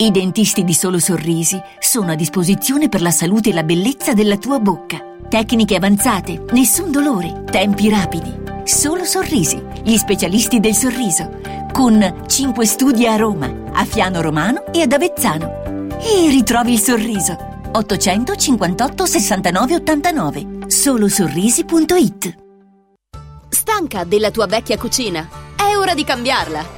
I dentisti di Solo Sorrisi sono a disposizione per la salute e la bellezza della tua bocca. Tecniche avanzate, nessun dolore, tempi rapidi. Solo Sorrisi, gli specialisti del sorriso. Con 5 studi a Roma, a Fiano Romano e ad Avezzano. E ritrovi il sorriso. 858 69 89. Solosorrisi.it Stanca della tua vecchia cucina? È ora di cambiarla!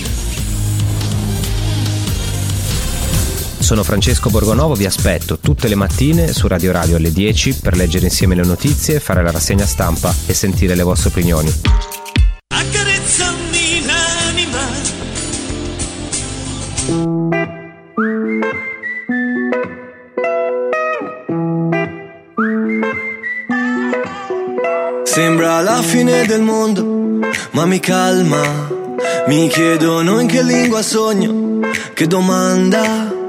Sono Francesco Borgonovo, vi aspetto tutte le mattine su Radio Radio alle 10 per leggere insieme le notizie, fare la rassegna stampa e sentire le vostre opinioni. Accarezzami l'anima Sembra la fine del mondo, ma mi calma. Mi chiedono in che lingua sogno, che domanda.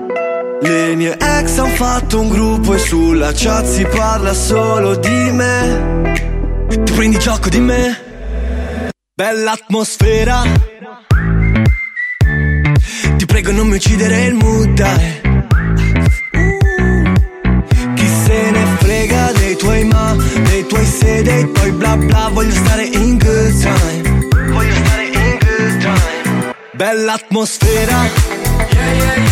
Le mie ex han fatto un gruppo e sulla chat si parla solo di me. Ti prendi gioco di me? Bella atmosfera. Ti prego non mi uccidere il mood, dai. Chi se ne frega dei tuoi ma, dei tuoi se, dei tuoi bla bla Voglio stare in good time Voglio stare in good time Bella atmosfera Yeah, yeah, yeah,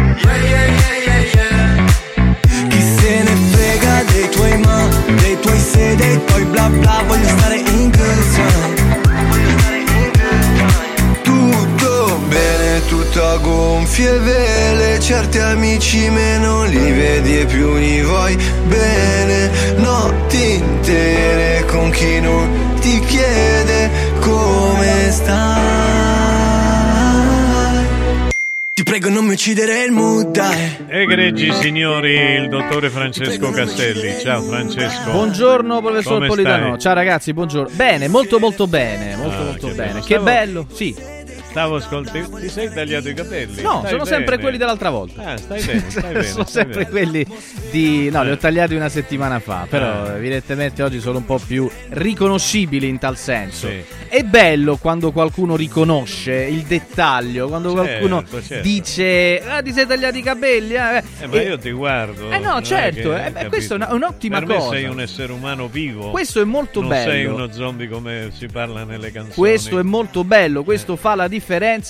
bla bla Voglio stare in good time Tutto bene, tutto a gonfie vele. Certi amici me non li vedi e più li vuoi bene. Notti intere con chi non ti chiede come stai prego non mi uccidere il mood, dai Egregi signori, il dottore Francesco Castelli. Ciao Francesco. Buongiorno professor Come Politano. stai? Ciao ragazzi, buongiorno. Bene, molto molto bene, molto Ah, molto che bene. bello. Che Stavo- bello. Sì. Stavo ascoltando. Ti sei tagliato i capelli? No, Stai sono sempre bene? quelli dell'altra volta. Ah, stai bene, stai bene. sono stai sempre bene. quelli di No, li ho tagliati una settimana fa, però Ah. evidentemente oggi sono un po' più riconoscibili in tal senso. Sì. È bello quando qualcuno riconosce il dettaglio, quando Certo, qualcuno certo. dice "Ah, ti sei tagliati i capelli?" eh?" Eh, ma E- io ti guardo. Eh no, non è certo, che- eh, questa è una- un'ottima per cosa. sei un essere umano vivo. Questo è molto non bello. sei uno zombie come si parla nelle canzoni. Questo è molto bello, questo fa la differenza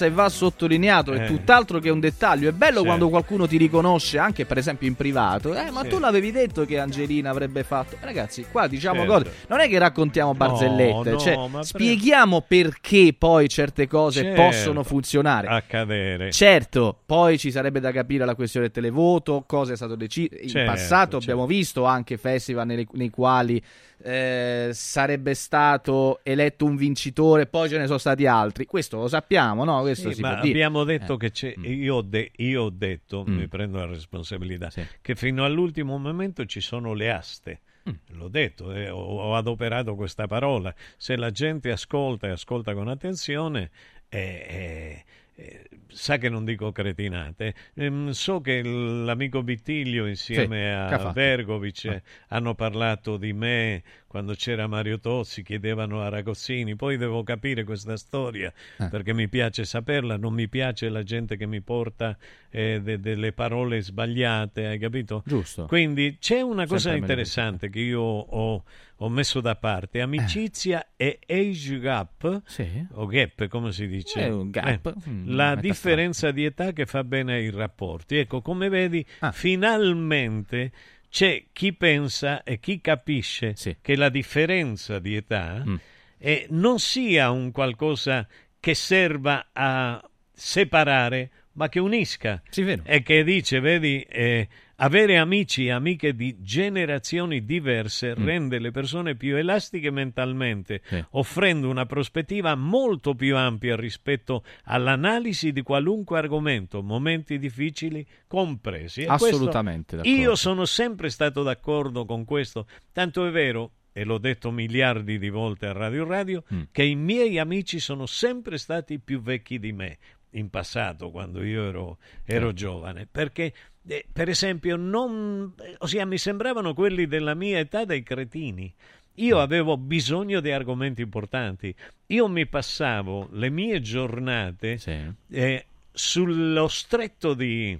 e va sottolineato, è Eh. tutt'altro che un dettaglio. È bello Certo. quando qualcuno ti riconosce, anche per esempio in privato, eh, ma Sì. tu l'avevi detto che Angelina avrebbe fatto. Ragazzi, qua diciamo Certo. cose, non è che raccontiamo barzellette, no, cioè, ma pre- spieghiamo perché poi certe cose Certo. possono funzionare. accadere. Certo, poi ci sarebbe da capire la questione del televoto, cosa è stato deciso. In Certo, passato certo. abbiamo visto anche festival nei, nei quali eh, sarebbe stato eletto un vincitore, poi ce ne sono stati altri. Questo lo sappiamo. Sappiamo, no? Questo Sì, ma può dire. abbiamo detto Eh. che c'è, io, ho de- io ho detto, Mm. mi prendo la responsabilità, che fino all'ultimo momento ci sono le aste. Mm. L'ho detto, eh, ho, ho adoperato questa parola. Se la gente ascolta e ascolta con attenzione, eh, eh, eh, sa che non dico cretinate. Ehm, so che l'amico Bittiglio insieme Sì, a? Vergovic Eh. hanno parlato di me quando c'era Mario Tozzi, chiedevano a Ragozzini, poi devo capire questa storia Eh. perché mi piace saperla, non mi piace la gente che mi porta eh, de- delle parole sbagliate, hai capito? Giusto. Quindi c'è una cosa Sempre interessante che io ho, ho messo da parte, amicizia e age gap, o gap come si dice? Eh, un gap, Eh, mm, la metà differenza di età che fa bene ai rapporti. Ecco, come vedi, Ah. finalmente c'è chi pensa e chi capisce che la differenza di età Mm. eh, non sia un qualcosa che serva a separare, ma che unisca. E che dice, vedi, eh, avere amici e amiche di generazioni diverse Mm. rende le persone più elastiche mentalmente, Sì. offrendo una prospettiva molto più ampia rispetto all'analisi di qualunque argomento, momenti difficili compresi. E questo- Assolutamente d'accordo. Io sono sempre stato d'accordo con questo, tanto è vero, e l'ho detto miliardi di volte a Radio Radio, Mm. che i miei amici sono sempre stati più vecchi di me in passato, quando io ero, ero Certo. giovane, perché eh, per esempio non, eh, ossia, mi sembravano quelli della mia età dei cretini. Io Mm. avevo bisogno di argomenti importanti. Io mi passavo le mie giornate eh, sullo stretto di,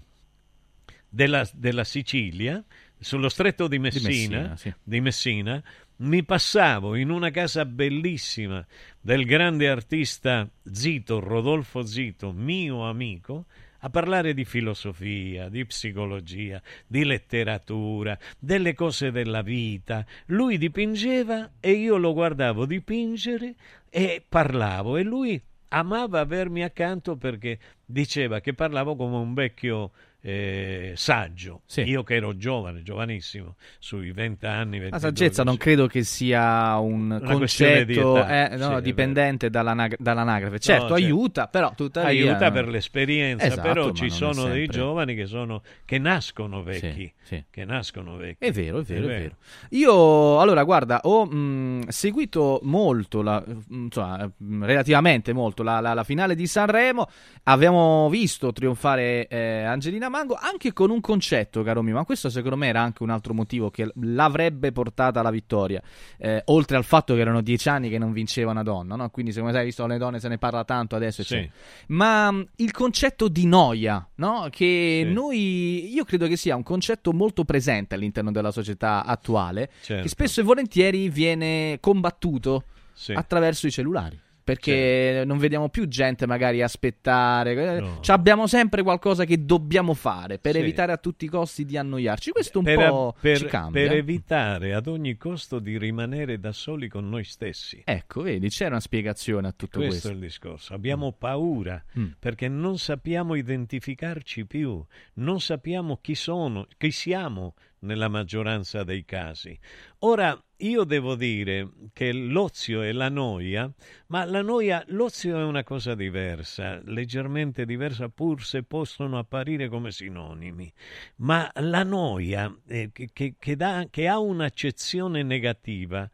della, della Sicilia, sullo stretto di Messina, Messina, sì. di Messina, mi passavo in una casa bellissima del grande artista Zito, Rodolfo Zito, mio amico, a parlare di filosofia, di psicologia, di letteratura, delle cose della vita. Lui dipingeva e io lo guardavo dipingere e parlavo e lui amava avermi accanto perché diceva che parlavo come un vecchio eh, saggio. Io che ero giovane, giovanissimo, sui 20 anni. La 22, saggezza non credo che sia un di concetto eh, no, sì, dipendente dall'anag- dall'anagrafe. Certo, No, certo. aiuta, però tuttavia... aiuta per l'esperienza, Esatto, però ci sono dei giovani che, sono, che nascono vecchi. sì. Che nascono vecchi. È vero, è vero, è vero. Io, allora, guarda, ho mh, seguito molto, la, insomma, mh, relativamente molto, la, la- la finale di Sanremo. Abbiamo visto trionfare eh, Angelina Mango anche con un concetto, caro mio, ma questo secondo me era anche un altro motivo che l'avrebbe portata alla vittoria. Eh, oltre al fatto che erano dieci anni che non vinceva una donna, no? Quindi, secondo me, hai visto le donne se ne parla tanto adesso. Sì. Ma mh, il concetto di noia, no? Che Sì. noi, io credo che sia un concetto molto presente all'interno della società attuale, Certo. che spesso e volentieri viene combattuto Sì. attraverso i cellulari. Perché non vediamo più gente magari aspettare, eh, No. ci abbiamo sempre qualcosa che dobbiamo fare per Sì. evitare a tutti i costi di annoiarci. Questo un per, po' per- ci cambia. per evitare ad ogni costo di rimanere da soli con noi stessi. Ecco, vedi, c'è una spiegazione a tutto Questo questo. è il discorso. Abbiamo paura Mm. perché non sappiamo identificarci più, non sappiamo chi sono, chi siamo nella maggioranza dei casi. Ora, io devo dire che l'ozio e la noia, ma la noia, l'ozio è una cosa diversa, leggermente diversa, pur se possono apparire come sinonimi. Ma la noia, eh, che, che- dà- che ha un'accezione negativa,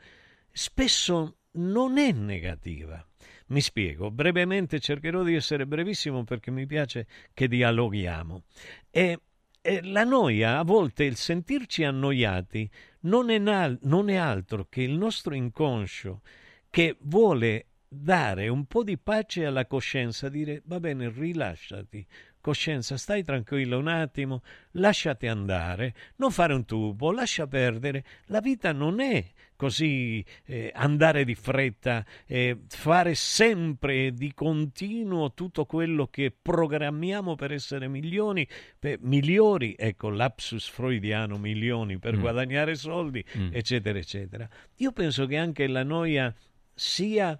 spesso non è negativa. Mi spiego, brevemente cercherò di essere brevissimo perché mi piace che dialoghiamo. E, e la noia, a volte il sentirci annoiati, non è, nal- non è altro che il nostro inconscio che vuole dare un po' di pace alla coscienza, dire va bene, rilasciati, coscienza, stai tranquillo un attimo, lasciati andare, non fare un tubo, lascia perdere, la vita non è così eh, andare di fretta, eh, fare sempre di continuo tutto quello che programmiamo per essere milioni, per- migliori, ecco lapsus freudiano, milioni per Mm. guadagnare soldi, Mm. eccetera, eccetera. Io penso che anche la noia sia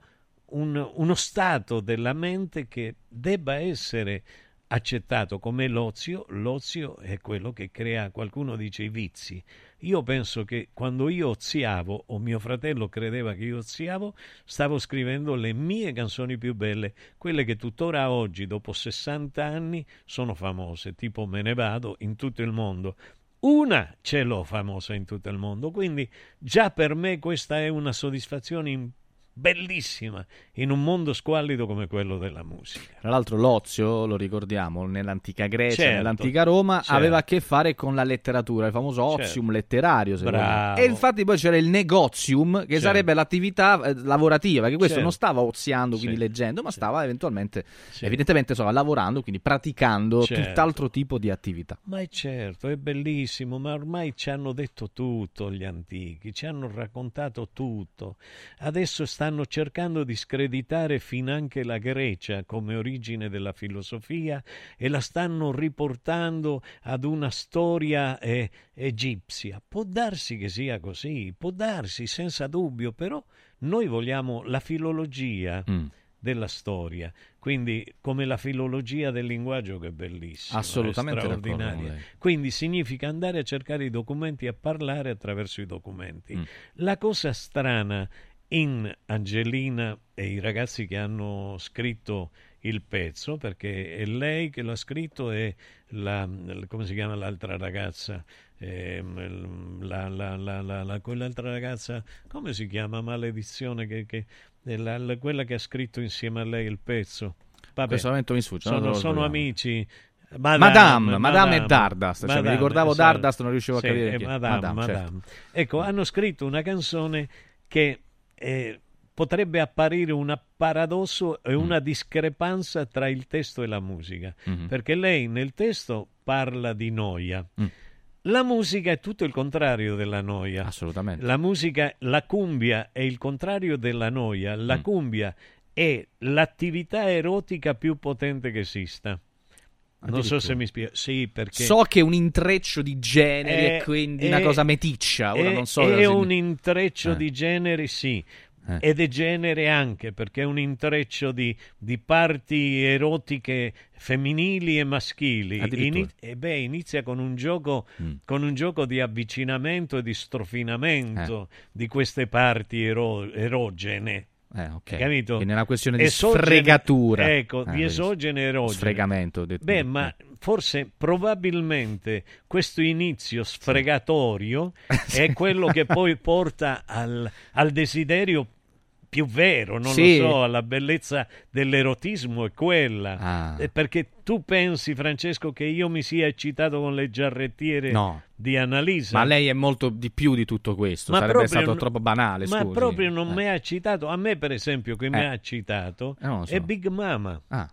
un- uno stato della mente che debba essere accettato come l'ozio, l'ozio è quello che crea, qualcuno dice, i vizi. Io penso che quando io oziavo, o mio fratello credeva che io oziavo, stavo scrivendo le mie canzoni più belle, quelle che tuttora oggi, dopo 60 anni, sono famose, tipo Me ne vado in tutto il mondo. Una ce l'ho famosa in tutto il mondo, quindi già per me questa è una soddisfazione importante bellissima in un mondo squallido come quello della musica. Tra l'altro l'ozio, lo ricordiamo, nell'antica Grecia, Certo, nell'antica Roma, certo. aveva a che fare con la letteratura, il famoso ozium Certo. letterario. E infatti poi c'era il negozium, che Certo. sarebbe l'attività eh, lavorativa, che questo Certo. non stava oziando, quindi leggendo, ma stava eventualmente, evidentemente insomma, lavorando, quindi praticando Certo. tutt'altro tipo di attività. Ma è certo, è bellissimo, ma ormai ci hanno detto tutto gli antichi, ci hanno raccontato tutto. Adesso stanno cercando di screditare finanche la Grecia come origine della filosofia e la stanno riportando ad una storia eh, egizia. Può darsi che sia così, può darsi senza dubbio, però noi vogliamo la filologia della storia, quindi come la filologia del linguaggio che è bellissima, Assolutamente è straordinaria. Quindi significa andare a cercare i documenti e a parlare attraverso i documenti. Mm. La cosa strana in Angelina e i ragazzi che hanno scritto il pezzo, perché è lei che l'ha scritto e la, come si chiama l'altra ragazza? Ehm, la- la- la- la- la- quell'altra ragazza, come si chiama? Maledizione, che, che- la- quella che ha scritto insieme a lei il pezzo. Vabbè, questo momento mi sfugge, Sono, sono amici. Madame, Madame e Dardust, cioè, mi ricordavo esatto. Dardust, non riuscivo a Sì, capire è. Madame, Madame, certo. Madame. Ecco, hanno scritto una canzone che eh, potrebbe apparire un paradosso Mm. e una discrepanza tra il testo e la musica, Mhm. perché lei nel testo parla di noia. Mm. La musica è tutto il contrario della noia. Assolutamente. La musica, la cumbia è il contrario della noia. La Mm. cumbia è l'attività erotica più potente che esista. Non so se mi spiego. Sì, perché So che è un intreccio di generi è- e quindi è- una cosa meticcia. Ora è, non so è un signi- intreccio Eh. di generi, sì. Eh. Ed è genere anche perché è un intreccio di, di parti erotiche femminili e maschili. Ini- e beh, inizia con un, gioco, Mm. con un gioco di avvicinamento e di strofinamento Eh. di queste parti ero- erogene. Eh, ok. Capito? Quindi è una questione di Esogene- sfregatura. Ecco, Eh, di esogene e erogene. Sfregamento. detto. Beh, ma forse probabilmente questo inizio sfregatorio è quello che poi porta al, al desiderio più vero, non Sì. lo so, alla bellezza dell'erotismo è quella. Ah. Perché tu pensi, Francesco, che io mi sia eccitato con le giarrettiere No. di Annalisa? Ma lei è molto di più di tutto questo. Ma Sarebbe stato n- troppo banale. Ma scusi. proprio non Eh. mi ha citato. A me, per esempio, che mi Eh. ha citato Eh, non so. è Big Mama. Ah.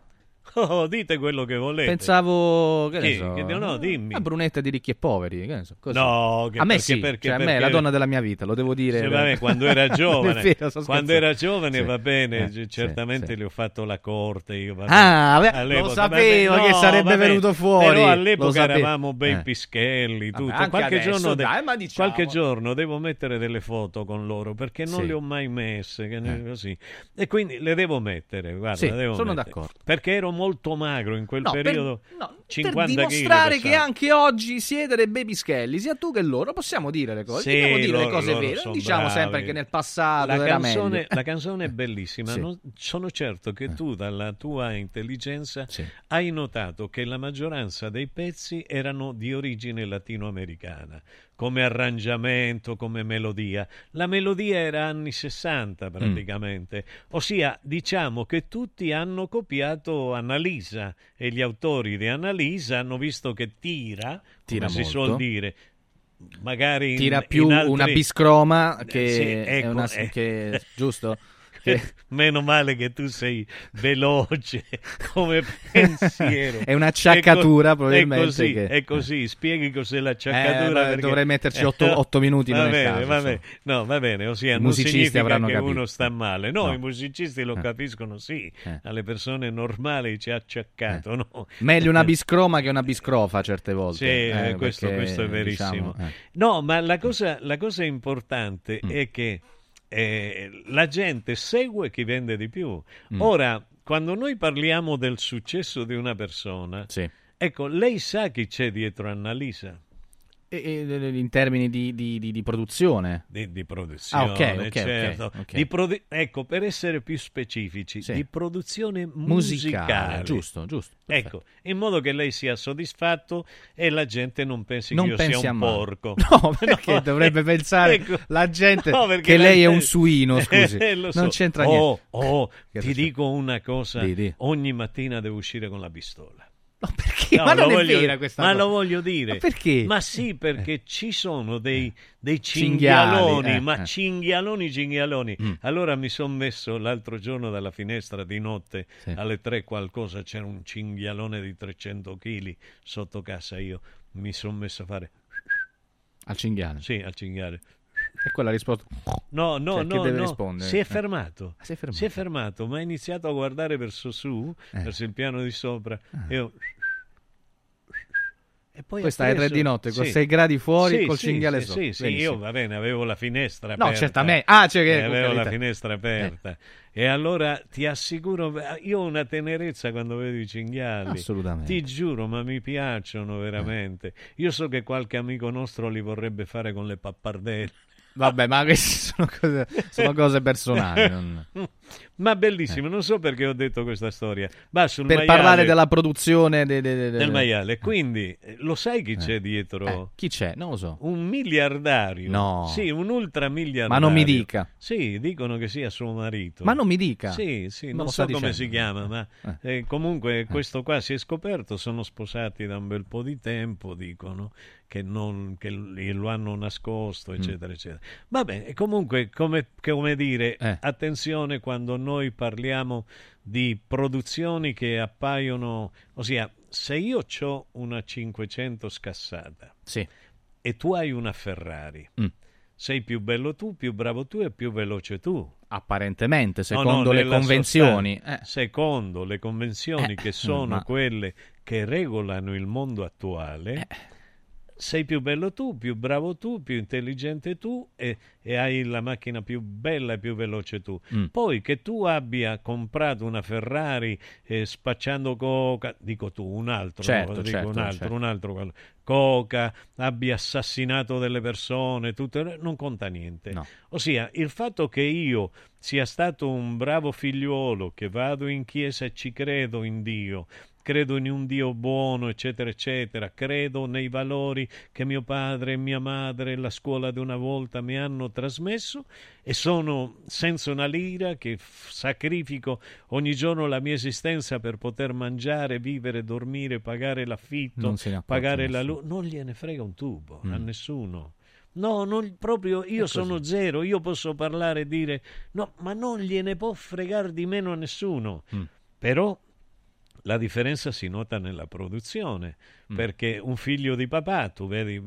Oh, dite quello che volete. Pensavo. Che Chi? so, Che- no, dimmi. La brunetta di ricchi e poveri. Che so. No, che a me perché- sì. perché- cioè, a me è perché- la donna della mia vita, lo devo dire. Sì, vabbè, quando era giovane, vero, quando era giovane Sì. va bene, Eh, certamente sì. le ho fatto la corte. Io, vabbè. Ah, vabbè, lo sapevo che sarebbe vabbè, venuto fuori, Però all'epoca eravamo ben Eh. pischelli, Vabbè, tutto. Qualche, adesso, giorno dai, ma diciamo- qualche giorno devo mettere delle foto con loro perché non le ho mai messe. che Eh. E quindi le devo mettere. Guarda, sono d'accordo. Perché ero molto magro in quel No, per- periodo. no, 50 per dimostrare che anche oggi siete dei babyschelli, sia tu che loro, possiamo dire le cose. Sì, Dobbiamo dire le loro- cose loro vere. Non diciamo bravi. sempre che nel passato la era canzone, la canzone è bellissima. Sì. non- sono certo che tu, dalla tua intelligenza, hai notato che la maggioranza dei pezzi erano di origine latinoamericana, come arrangiamento, come melodia. La melodia era anni 60 praticamente, ossia diciamo che tutti hanno copiato Annalisa e gli autori di Annalisa hanno visto che tira, Tira come si molto. suol dire. Magari in- Tira più in altri- una biscroma che Sì, è ecco, una eh. che- giusto? Che- Meno male che tu sei veloce come pensiero. È un'acciaccatura, co- probabilmente, È così, che- è così. spieghi cos'è Eh, l'acciaccatura. beh, perché- dovrei metterci otto- otto minuti, Va bene, caso, va bene. No, va bene, ossia I musicisti avranno che capito. uno sta male. No, No. i musicisti lo Eh. capiscono, sì. Eh. Alle persone normali ci ha acciaccato, no? Meglio una biscroma che una biscrofa certe volte. Sì, eh, eh, questo, perché, questo è verissimo. diciamo, eh. No, ma la cosa, la cosa importante Mm. è che eh, la gente segue chi vende di più. Mm. Ora, quando noi parliamo del successo di una persona, ecco, lei sa chi c'è dietro Annalisa? In termini di, di- di- di produzione. Di, produzione, Ah, ok, ok, certo. ok, ok. Di produ- ecco, per essere più specifici, Sì. di produzione Musicale, musicale. giusto, giusto, Ecco, in modo che lei sia soddisfatto e la gente non pensi Non che io pensi sia un porco. No, perché dovrebbe pensare ecco. la gente No, che lei è un suino, scusi. Eh, Non so. c'entra Oh, niente. Oh, Che ti dico una cosa, Di, di. ogni mattina devo uscire con la pistola. Perché? No, ma non lo è voglio- vera questa Ma cosa. lo voglio dire. Ma perché? Ma sì, perché ci sono dei, dei Cinghiali, cinghialoni, eh, ma eh. cinghialoni, cinghialoni. Mm. Allora mi sono messo l'altro giorno dalla finestra di notte, Sì. alle tre qualcosa, c'era un cinghialone di 300 kg sotto casa. Io mi sono messo a fare... Al cinghiale. Sì, al cinghiale. E quella risposta. No, no, Cioè, no, deve no. rispondere? si è Eh. fermato. Ah, si è fermato. Si è fermato, ma ha iniziato a guardare verso su, Eh. verso il piano di sopra. E io... E poi Questa ha è tre preso- di notte, con Sì. sei gradi fuori, Sì, col sì, cinghiale sì, sotto. Sì, sì, io va bene, avevo la finestra No, aperta. certamente. Ah, cioè che- Eh, avevo la finestra aperta. E allora ti assicuro, io ho una tenerezza quando vedo i cinghiali. Assolutamente. Ti giuro, ma mi piacciono veramente. Io so che qualche amico nostro li vorrebbe fare con le pappardelle. Vabbè, ma queste sono cose, sono cose personali. non- Ma bellissimo, non so perché ho detto questa storia. Ma sul Per maiale- parlare della produzione de- de- de- de- del maiale. Quindi, eh, lo sai chi c'è dietro? Eh, chi c'è? Non lo so. Un miliardario. No. Sì, un ultramiliardario. Ma non mi dica. Sì, dicono che sia suo marito. Ma non mi dica. Sì, sì, non lo so come dicendo. si chiama, ma eh, comunque questo qua si è scoperto, sono sposati da un bel po' di tempo, dicono, che, non, che lo hanno nascosto, Mm. eccetera, eccetera. Vabbè, e comunque, come, come dire, Eh. attenzione quando noi parliamo di produzioni che appaiono, ossia, se io ho una 500 scassata Sì. e tu hai una Ferrari, Mm. sei più bello tu, più bravo tu e più veloce tu. Apparentemente, No, secondo no, le nella convenzioni. sostanza. Secondo le convenzioni Eh, che sono ma- quelle che regolano il mondo attuale, Eh. Sei più bello tu, più bravo tu, più intelligente tu e, e hai la macchina più bella e più veloce tu. Mm. Poi che tu abbia comprato una Ferrari eh, spacciando coca, dico tu, un altro, no, Certo, dico certo, un altro, certo. un altro coca, abbia assassinato delle persone, tutto, non conta niente. No. Ossia, il fatto che io sia stato un bravo figliuolo, che vado in chiesa e ci credo in Dio, credo in un Dio buono, eccetera, eccetera, credo nei valori che mio padre e mia madre e la scuola di una volta mi hanno trasmesso e sono senza una lira che sacrifico ogni giorno la mia esistenza per poter mangiare, vivere, dormire, pagare l'affitto, pagare la luce, non gliene frega un tubo a Mm. nessuno. No, non- proprio io sono zero, io posso parlare e dire no, ma non gliene può fregare di meno a nessuno. Mm. Però la differenza si nota nella produzione, Mm. perché un figlio di papà, tu vedi,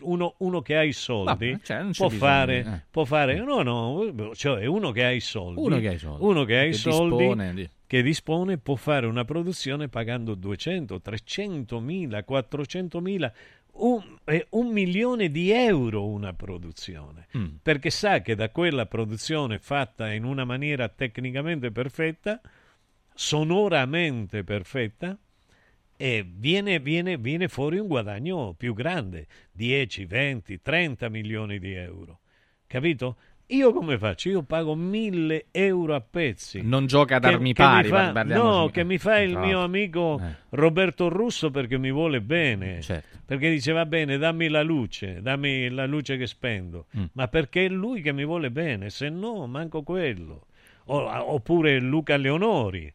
uno, uno che ha i soldi Vabbè, cioè, può, fare, eh. può fare, no, no, cioè uno che ha i soldi, Uno che ha i soldi. uno che ha i soldi, dispone di- che dispone può fare una produzione pagando 200, 300 mila, 400 mila, un, eh, un milione di euro una produzione, Mm. perché sa che da quella produzione fatta in una maniera tecnicamente perfetta, sonoramente perfetta, e viene, viene, viene fuori un guadagno più grande, 10, 20, 30 milioni di euro. Capito? Io come faccio? Io pago 1000 euro a pezzi. Non gioca ad Che- armi che mi pari, fa- parliamoci- no, che mi fa il Tra mio amico Eh. Roberto Russo perché mi vuole bene. Certo. Perché dice va bene, dammi la luce, dammi la luce che spendo. Mm. Ma perché è lui che mi vuole bene, se no manco quello. O- oppure Luca Leonori,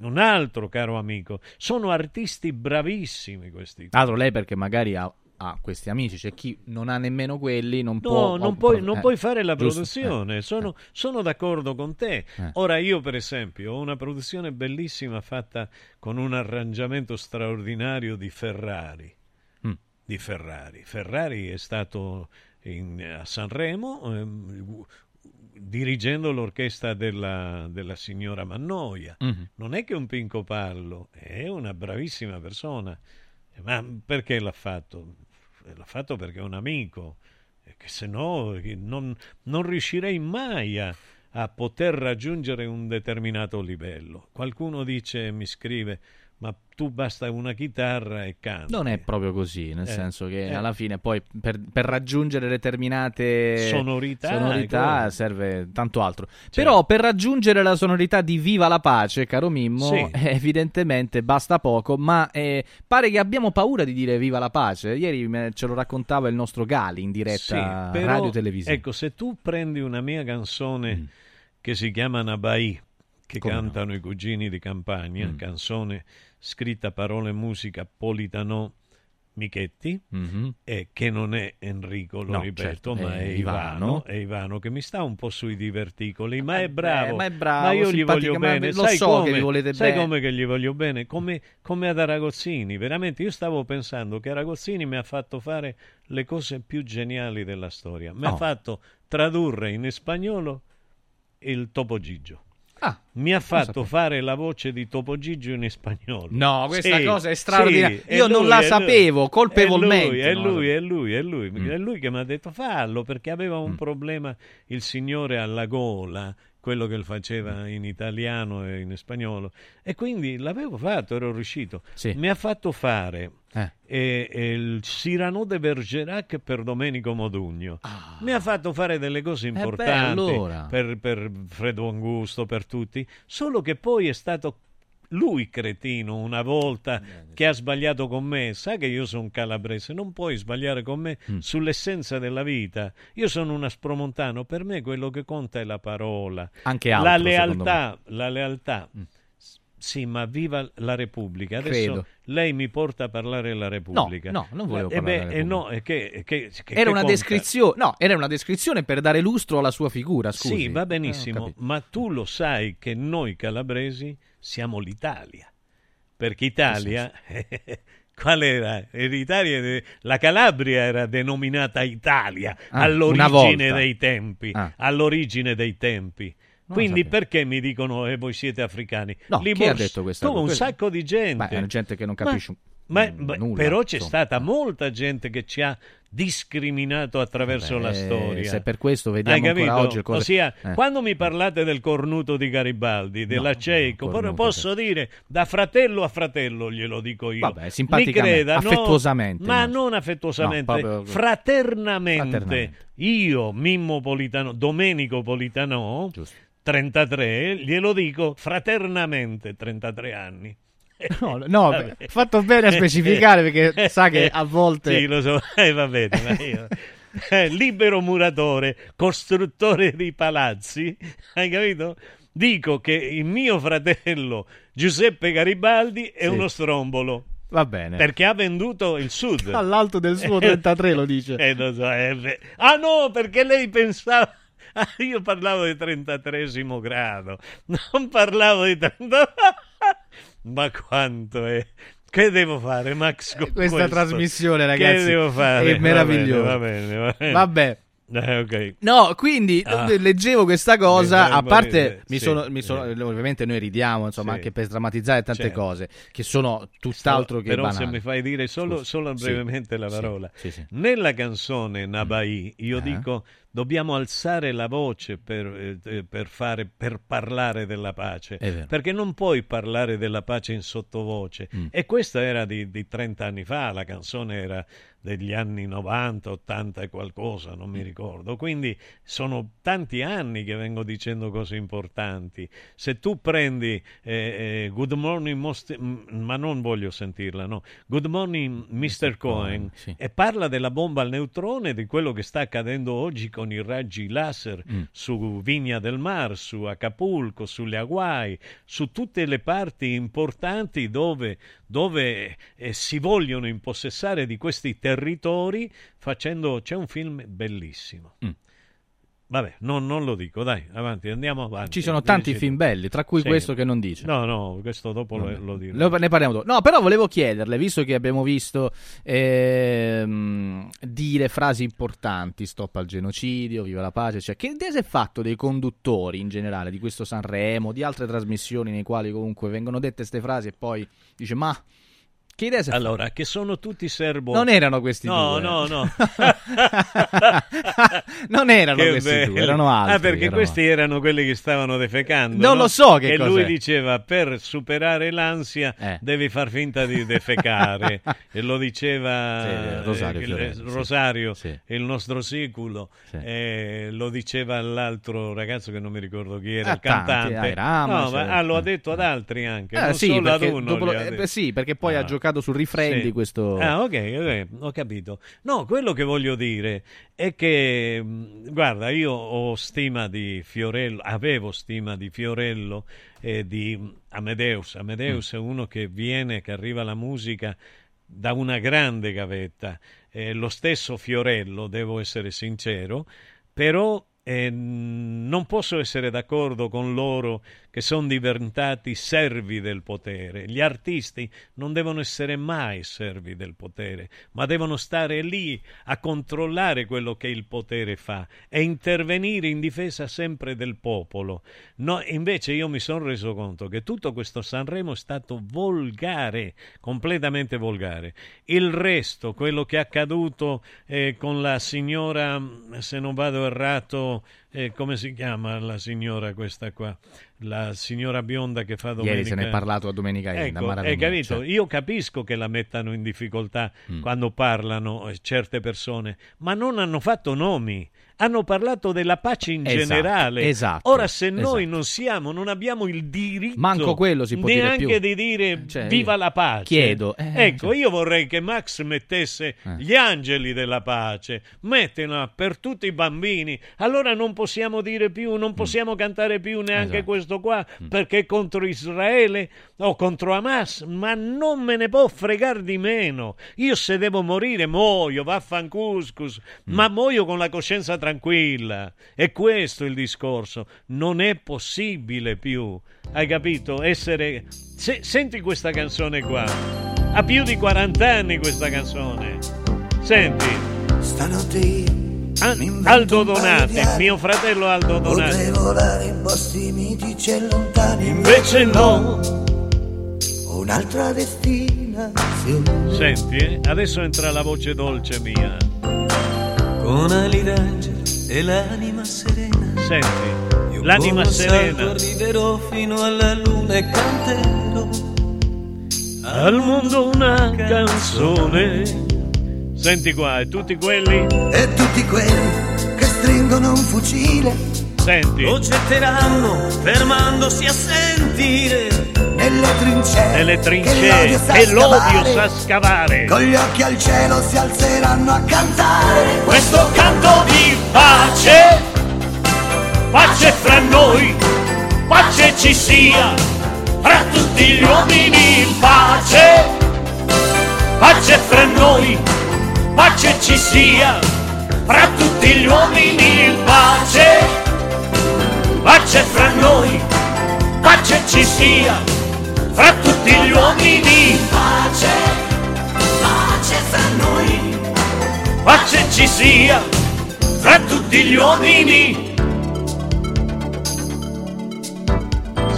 un altro caro amico. Sono artisti bravissimi questi. Tra l'altro lei perché magari ha, ha questi amici, c'è chi non ha nemmeno quelli, non No, può... non, puoi, non eh, puoi fare la giusto, produzione, eh, sono, sono d'accordo con te. Eh. Ora io per esempio ho una produzione bellissima fatta con un arrangiamento straordinario di Ferrari. Mm. Di Ferrari. Ferrari è stato in- a Sanremo ehm, dirigendo l'orchestra della, della signora Mannoia. Mhm. Non è che un pinco pallo, è una bravissima persona. Ma perché l'ha fatto? L'ha fatto perché è un amico, che se no eh, non, non riuscirei mai a, a poter raggiungere un determinato livello. Qualcuno dice, mi scrive, ma tu basta una chitarra e canti. Non è proprio così, nel Eh, senso che eh. alla fine poi per, per raggiungere determinate Sonorità, sonorità ecco. serve tanto altro. Però per raggiungere la sonorità di Viva la pace, caro Mimmo, Sì. evidentemente basta poco, ma eh, pare che abbiamo paura di dire Viva la pace. Ieri ce lo raccontava il nostro Gali in diretta Sì, però, radio televisiva. Ecco, se tu prendi una mia canzone che si chiama Nabai, che Mm. Come no? cantano i cugini di campagna, Mm. canzone scritta parole e musica Politano Michetti, Mhm. e che non è Enrico, lo No, ripeto, certo, ma è Ivano. Ivano, è Ivano che mi sta un po' sui diverticoli, ma è bravo, Eh, ma è bravo, io gli voglio ma bene, lo sai so come, che gli volete sai bene. come che gli voglio bene, come, come ad Aragozzini, veramente io stavo pensando che Aragozzini mi ha fatto fare le cose più geniali della storia, mi ha Oh. fatto tradurre in spagnolo il Topo Gigio. Ah, mi ha fatto sapevo. fare la voce di Topo Gigio in spagnolo. No, questa Sì, cosa è straordinaria. sì, è Io non lui, la è lui. sapevo, colpevolmente È lui, la è sapevo. lui, è lui, è lui, Mm. è lui che mi ha detto fallo perché aveva un problema il signore alla gola, quello che faceva in italiano e in spagnolo e quindi l'avevo fatto, ero riuscito. Mi ha fatto fare Eh. eh, eh, il Cyrano de Bergerac per Domenico Modugno. Mi ha fatto fare delle cose Ah. beh, importanti allora. per, per Fredo Angusto, per tutti, solo che poi è stato lui cretino una volta che ha sbagliato con me, sa che io sono calabrese, non puoi sbagliare con me Mm. sull'essenza della vita. Io sono una spromontano, per me quello che conta è la parola, Anche la altro, secondo lealtà, la lealtà. S- Sì, ma viva la Repubblica. Adesso Credo. lei mi porta a parlare della Repubblica. no, non volevo Eh, parlare beh, eh, no, che, che- che- Era una no, era una descrizione per dare lustro alla sua figura, scusi. Sì, va Eh, benissimo, ma tu lo sai che noi calabresi siamo l'Italia. Perché Italia, qual era? Era Italia- la Calabria era denominata Italia Ah, all'origine dei tempi. Ah. All'origine dei tempi. Quindi perché mi dicono eh, voi siete africani? No, Li chi ha detto questa tu, cosa? un sacco di gente. Beh, è gente che non Ma- capisce ma- mm, ma- nulla, però c'è insomma. stata molta gente che ci ha discriminato attraverso Vabbè, la storia. se per questo vediamo ancora oggi il cose- Ossia, Eh. quando mi parlate del cornuto di Garibaldi, della Ceico, cornuto, però posso dire da fratello a fratello glielo dico io. Vabbè, Mi simpaticamente, creda, no, affettuosamente, ma no. non affettuosamente, No, proprio- fraternamente. Fraternamente. Io, Mimmo Politano, Domenico Politano, 33, glielo dico fraternamente, 33 anni. No, no, fatto bene a specificare perché sa che a volte... Sì, lo so, eh, va bene, ma io... eh, libero muratore, costruttore di palazzi, hai capito? Dico che il mio fratello Giuseppe Garibaldi è Sì. uno strombolo. Va bene. Perché ha venduto il sud. All'alto del suo 33 lo dice. Eh, lo so, eh, ah no, perché lei pensava... Ah, io parlavo di 33 grado, non parlavo di 30... Ma quanto è... Che devo fare, Max? con Questa questo? trasmissione, ragazzi, Che devo fare? è meravigliosa. Va bene, va bene. Vabbè. Va bene. Eh, ok. No, quindi Ah. leggevo questa cosa, a parte mi sì, sono, mi sì. sono- ovviamente noi ridiamo, insomma, Sì. anche per drammatizzare tante Certo. cose che sono tutt'altro che Però banali. se mi fai dire solo, solo brevemente la parola. Nella canzone Nabai io Eh. dico dobbiamo alzare la voce per, eh, eh, per fare, per parlare della pace. Perché non puoi parlare della pace in sottovoce. Mm. E questa era di, di 30 anni fa, la canzone era degli anni 90, 80 e qualcosa, non mi Mm. ricordo. Quindi sono tanti anni che vengo dicendo cose importanti. Se tu prendi eh, eh, Good Morning, Most- m- ma non voglio sentirla, no. Good Morning Mr. Cohen sì. e parla della bomba al neutrone, di quello che sta accadendo oggi con i raggi laser Mm. su Vigna del Mar, su Acapulco, sulle Hawaii, su tutte le parti importanti dove, dove eh, si vogliono impossessare di questi territori facendo... C'è un film bellissimo. Mm. Vabbè, no- non lo dico, dai, avanti, andiamo avanti. Ci sono tanti Dici film belli, tra cui Sì. questo che non dice. No, no, questo dopo lo, lo dirò. Lo- ne parliamo dopo. No, però volevo chiederle, visto che abbiamo visto ehm, dire frasi importanti, stop al genocidio, viva la pace, cioè, che idea si è fatto dei conduttori in generale di questo Sanremo, di altre trasmissioni nei quali comunque vengono dette queste frasi e poi dice ma Che idea si è Allora, che sono tutti serbo. Non erano questi no, due. No, no, Non erano Che questi bello. due, erano altri. Ah, perché erano- questi erano quelli che stavano defecando. Non no? lo so che E cos'è. lui diceva: per superare l'ansia Eh. devi far finta di defecare. e lo diceva Sì, eh, Rosario il- Fiorello, sì. Rosario, Sì. il nostro siculo. Eh, lo diceva all'altro ragazzo che non mi ricordo chi era, A il tanti, cantante. ai Rama, no, ma certo. ah, lo ha detto ad altri anche. Eh, non sì, solo ad perché uno. dopo lo- eh, sì, perché poi ha Ah. Giocato sul refrain Sì. di questo. Ah, ok, ho capito. No, quello che voglio dire è che, mh, guarda, io ho stima di Fiorello, avevo stima di Fiorello e di Amedeus. Amedeus è uno che viene, che arriva alla musica da una grande gavetta. Eh, lo stesso Fiorello, devo essere sincero, però eh, non posso essere d'accordo con loro che sono diventati servi del potere. Gli artisti non devono essere mai servi del potere, ma devono stare lì a controllare quello che il potere fa e intervenire in difesa sempre del popolo. No, invece io mi sono reso conto che tutto questo Sanremo è stato volgare, completamente volgare. Il resto, quello che è accaduto eh, con la signora, se non vado errato, eh, come si chiama la signora questa qua? La signora bionda che fa domenica. Ieri se ne è parlato a Domenica Enda, Ecco, hai capito? Io capisco che la mettano in difficoltà Mm. quando parlano eh, certe persone, ma non hanno fatto nomi. Hanno parlato della pace in Esatto, generale. esatto, Ora, se noi esatto. non siamo, non abbiamo il diritto Manco quello si può dire neanche più. di dire Cioè, viva la pace. chiedo, eh, ecco, io vorrei che Max mettesse Eh. gli angeli della pace, mettila per tutti i bambini. Allora non possiamo dire più, non possiamo cantare più neanche Mm. Esatto. questo qua perché è contro Israele o contro Hamas, ma non me ne può fregare di meno. Io se devo morire muoio, vaffancuscus, Mm. ma muoio con la coscienza tranquilla. E questo è il discorso. Non è possibile più, hai capito? Essere... Se- senti questa canzone qua. Ha più di 40 anni questa canzone. Senti. Stanotte io Aldo Donati, mio fratello Aldo Donati. potrei volare in posti mitici e lontani Invece no. Un'altra destinazione Senti, eh? adesso entra la voce dolce mia. Con ali d'angelo e l'anima serena Senti, l'anima un salto serena. arriverò fino alla luna e canterò Al mondo una canzone. Senti qua, e tutti quelli. E tutti quelli che stringono un fucile Senti. Lo getteranno fermandosi a sentire Nelle trincee Nelle che trincee l'odio sa e l'odio sa scavare. Con gli occhi al cielo si alzeranno a cantare Questo canto di pace, pace fra noi, pace ci sia, fra tutti gli uomini, pace, pace fra noi, pace ci sia, fra tutti gli uomini, pace, pace fra noi, pace ci sia, fra tutti gli uomini, pace, pace fra noi, pace ci sia, fra tutti gli uomini.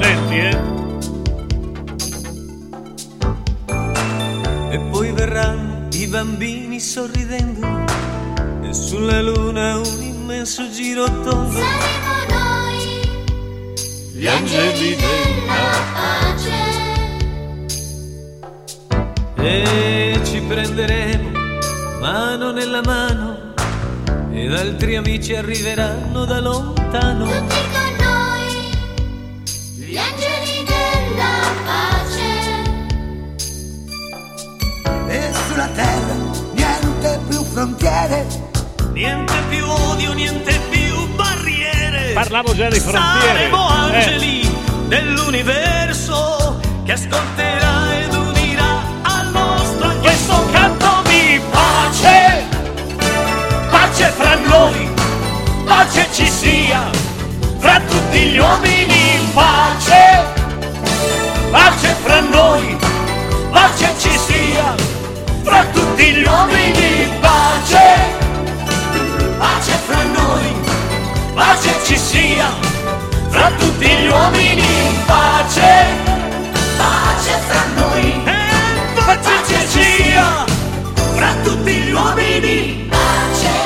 Senti, eh? E poi verranno i bambini sorridendo E sulla luna un immenso giro tondo Gli angeli della pace E ci prenderemo mano nella mano Ed altri amici arriveranno da lontano Gli angeli della pace. E sulla terra niente più frontiere Niente più odio, niente più barriere Parlavo già di frontiere. Saremo Eh. angeli dell'universo Che ascolterà noi, pace ci sia, fra tutti gli uomini pace, pace fra noi, pace ci sia, fra tutti gli uomini pace, pace fra noi, pace ci sia, fra tutti gli uomini pace, pace fra noi, eh, pace, pace ci sia, fra tutti gli uomini pace.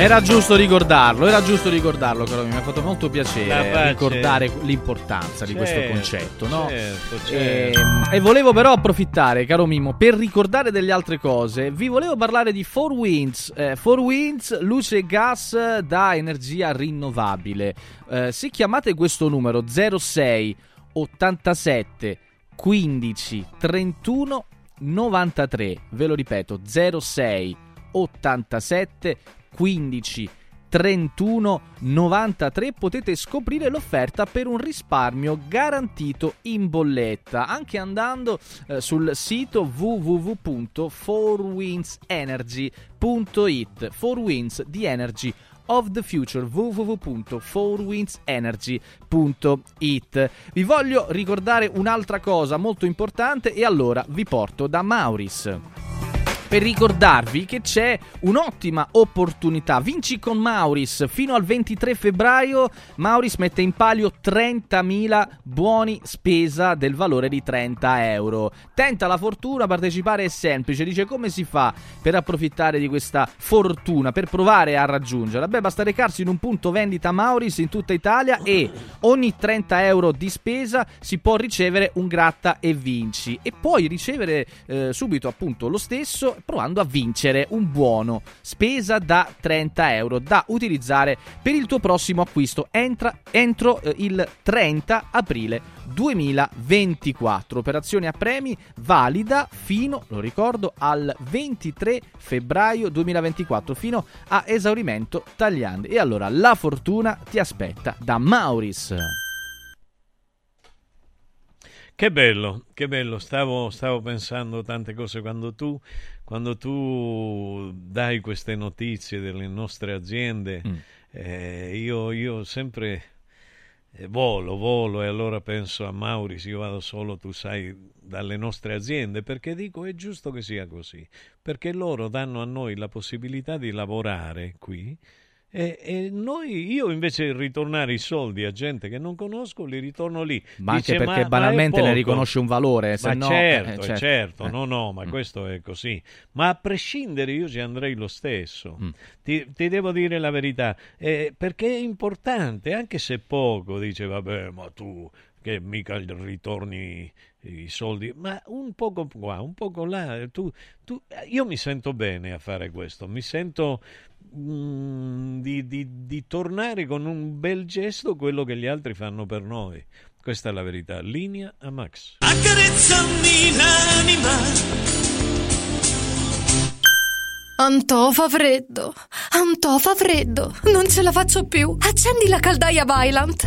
Era giusto ricordarlo, era giusto ricordarlo, caro mio, mi ha fatto molto piacere pace. ricordare l'importanza di questo Certo, concetto, no? certo, E, certo. e volevo però approfittare, caro Mimo, per ricordare delle altre cose. Vi volevo parlare di 4 Winds. Eh, 4 Winds, luce e gas da energia rinnovabile. Eh, se chiamate questo numero 06 87 15 31 93, ve lo ripeto, 06 87 15 31 93 potete scoprire l'offerta per un risparmio garantito in bolletta anche andando eh, sul sito www.4windsenergy.it 4winds di energy of the future www.4windsenergy.it Vi voglio ricordare un'altra cosa molto importante e allora vi porto da Mauris per ricordarvi che c'è un'ottima opportunità. Vinci con Mauris fino al 23 febbraio. Mauris mette in palio 30.000 buoni spesa del valore di 30 euro. Tenta la fortuna, partecipare è semplice. Dice come si fa per approfittare di questa fortuna, per provare a raggiungerla? Beh, basta recarsi in un punto vendita Mauris in tutta Italia e ogni 30 euro di spesa si può ricevere un gratta e vinci. E puoi ricevere eh, subito appunto lo stesso provando a vincere un buono spesa da 30 euro da utilizzare per il tuo prossimo acquisto Entra- entro eh, il 30 aprile 2024. Operazione a premi valida fino, lo ricordo, al 23 febbraio 2024, fino a esaurimento tagliandi. E allora la fortuna ti aspetta da Mauris. Che bello, che bello, stavo, stavo pensando tante cose quando tu, quando tu dai queste notizie delle nostre aziende, Mm. eh, io, io sempre eh, volo, volo e allora penso a Mauris, io vado solo, tu sai, dalle nostre aziende, perché dico è giusto che sia così, perché loro danno a noi la possibilità di lavorare qui e, e noi, io invece ritornare i soldi a gente che non conosco, li ritorno lì. Ma anche Dice, perché ma- ma banalmente ne poco." riconosce un valore, se ma no- certo, eh, eh, certo. certo, Eh. no, no, ma Mm. questo è così. Ma a prescindere io ci andrei lo stesso. Mm. Ti, ti devo dire la verità, eh, perché è importante, anche se poco, dice, vabbè, ma tu che mica ritorni i soldi, ma un poco qua, un poco là, tu, tu- io mi sento bene a fare questo, mi sento mm, di, di- di tornare con un bel gesto quello che gli altri fanno per noi. Questa è la verità. Linea a Max. Accarezzami l'anima, Antò fa freddo. Antò fa freddo. Non ce la faccio più. Accendi la caldaia Vylant.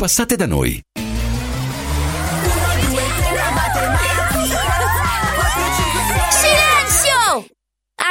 Passate da noi.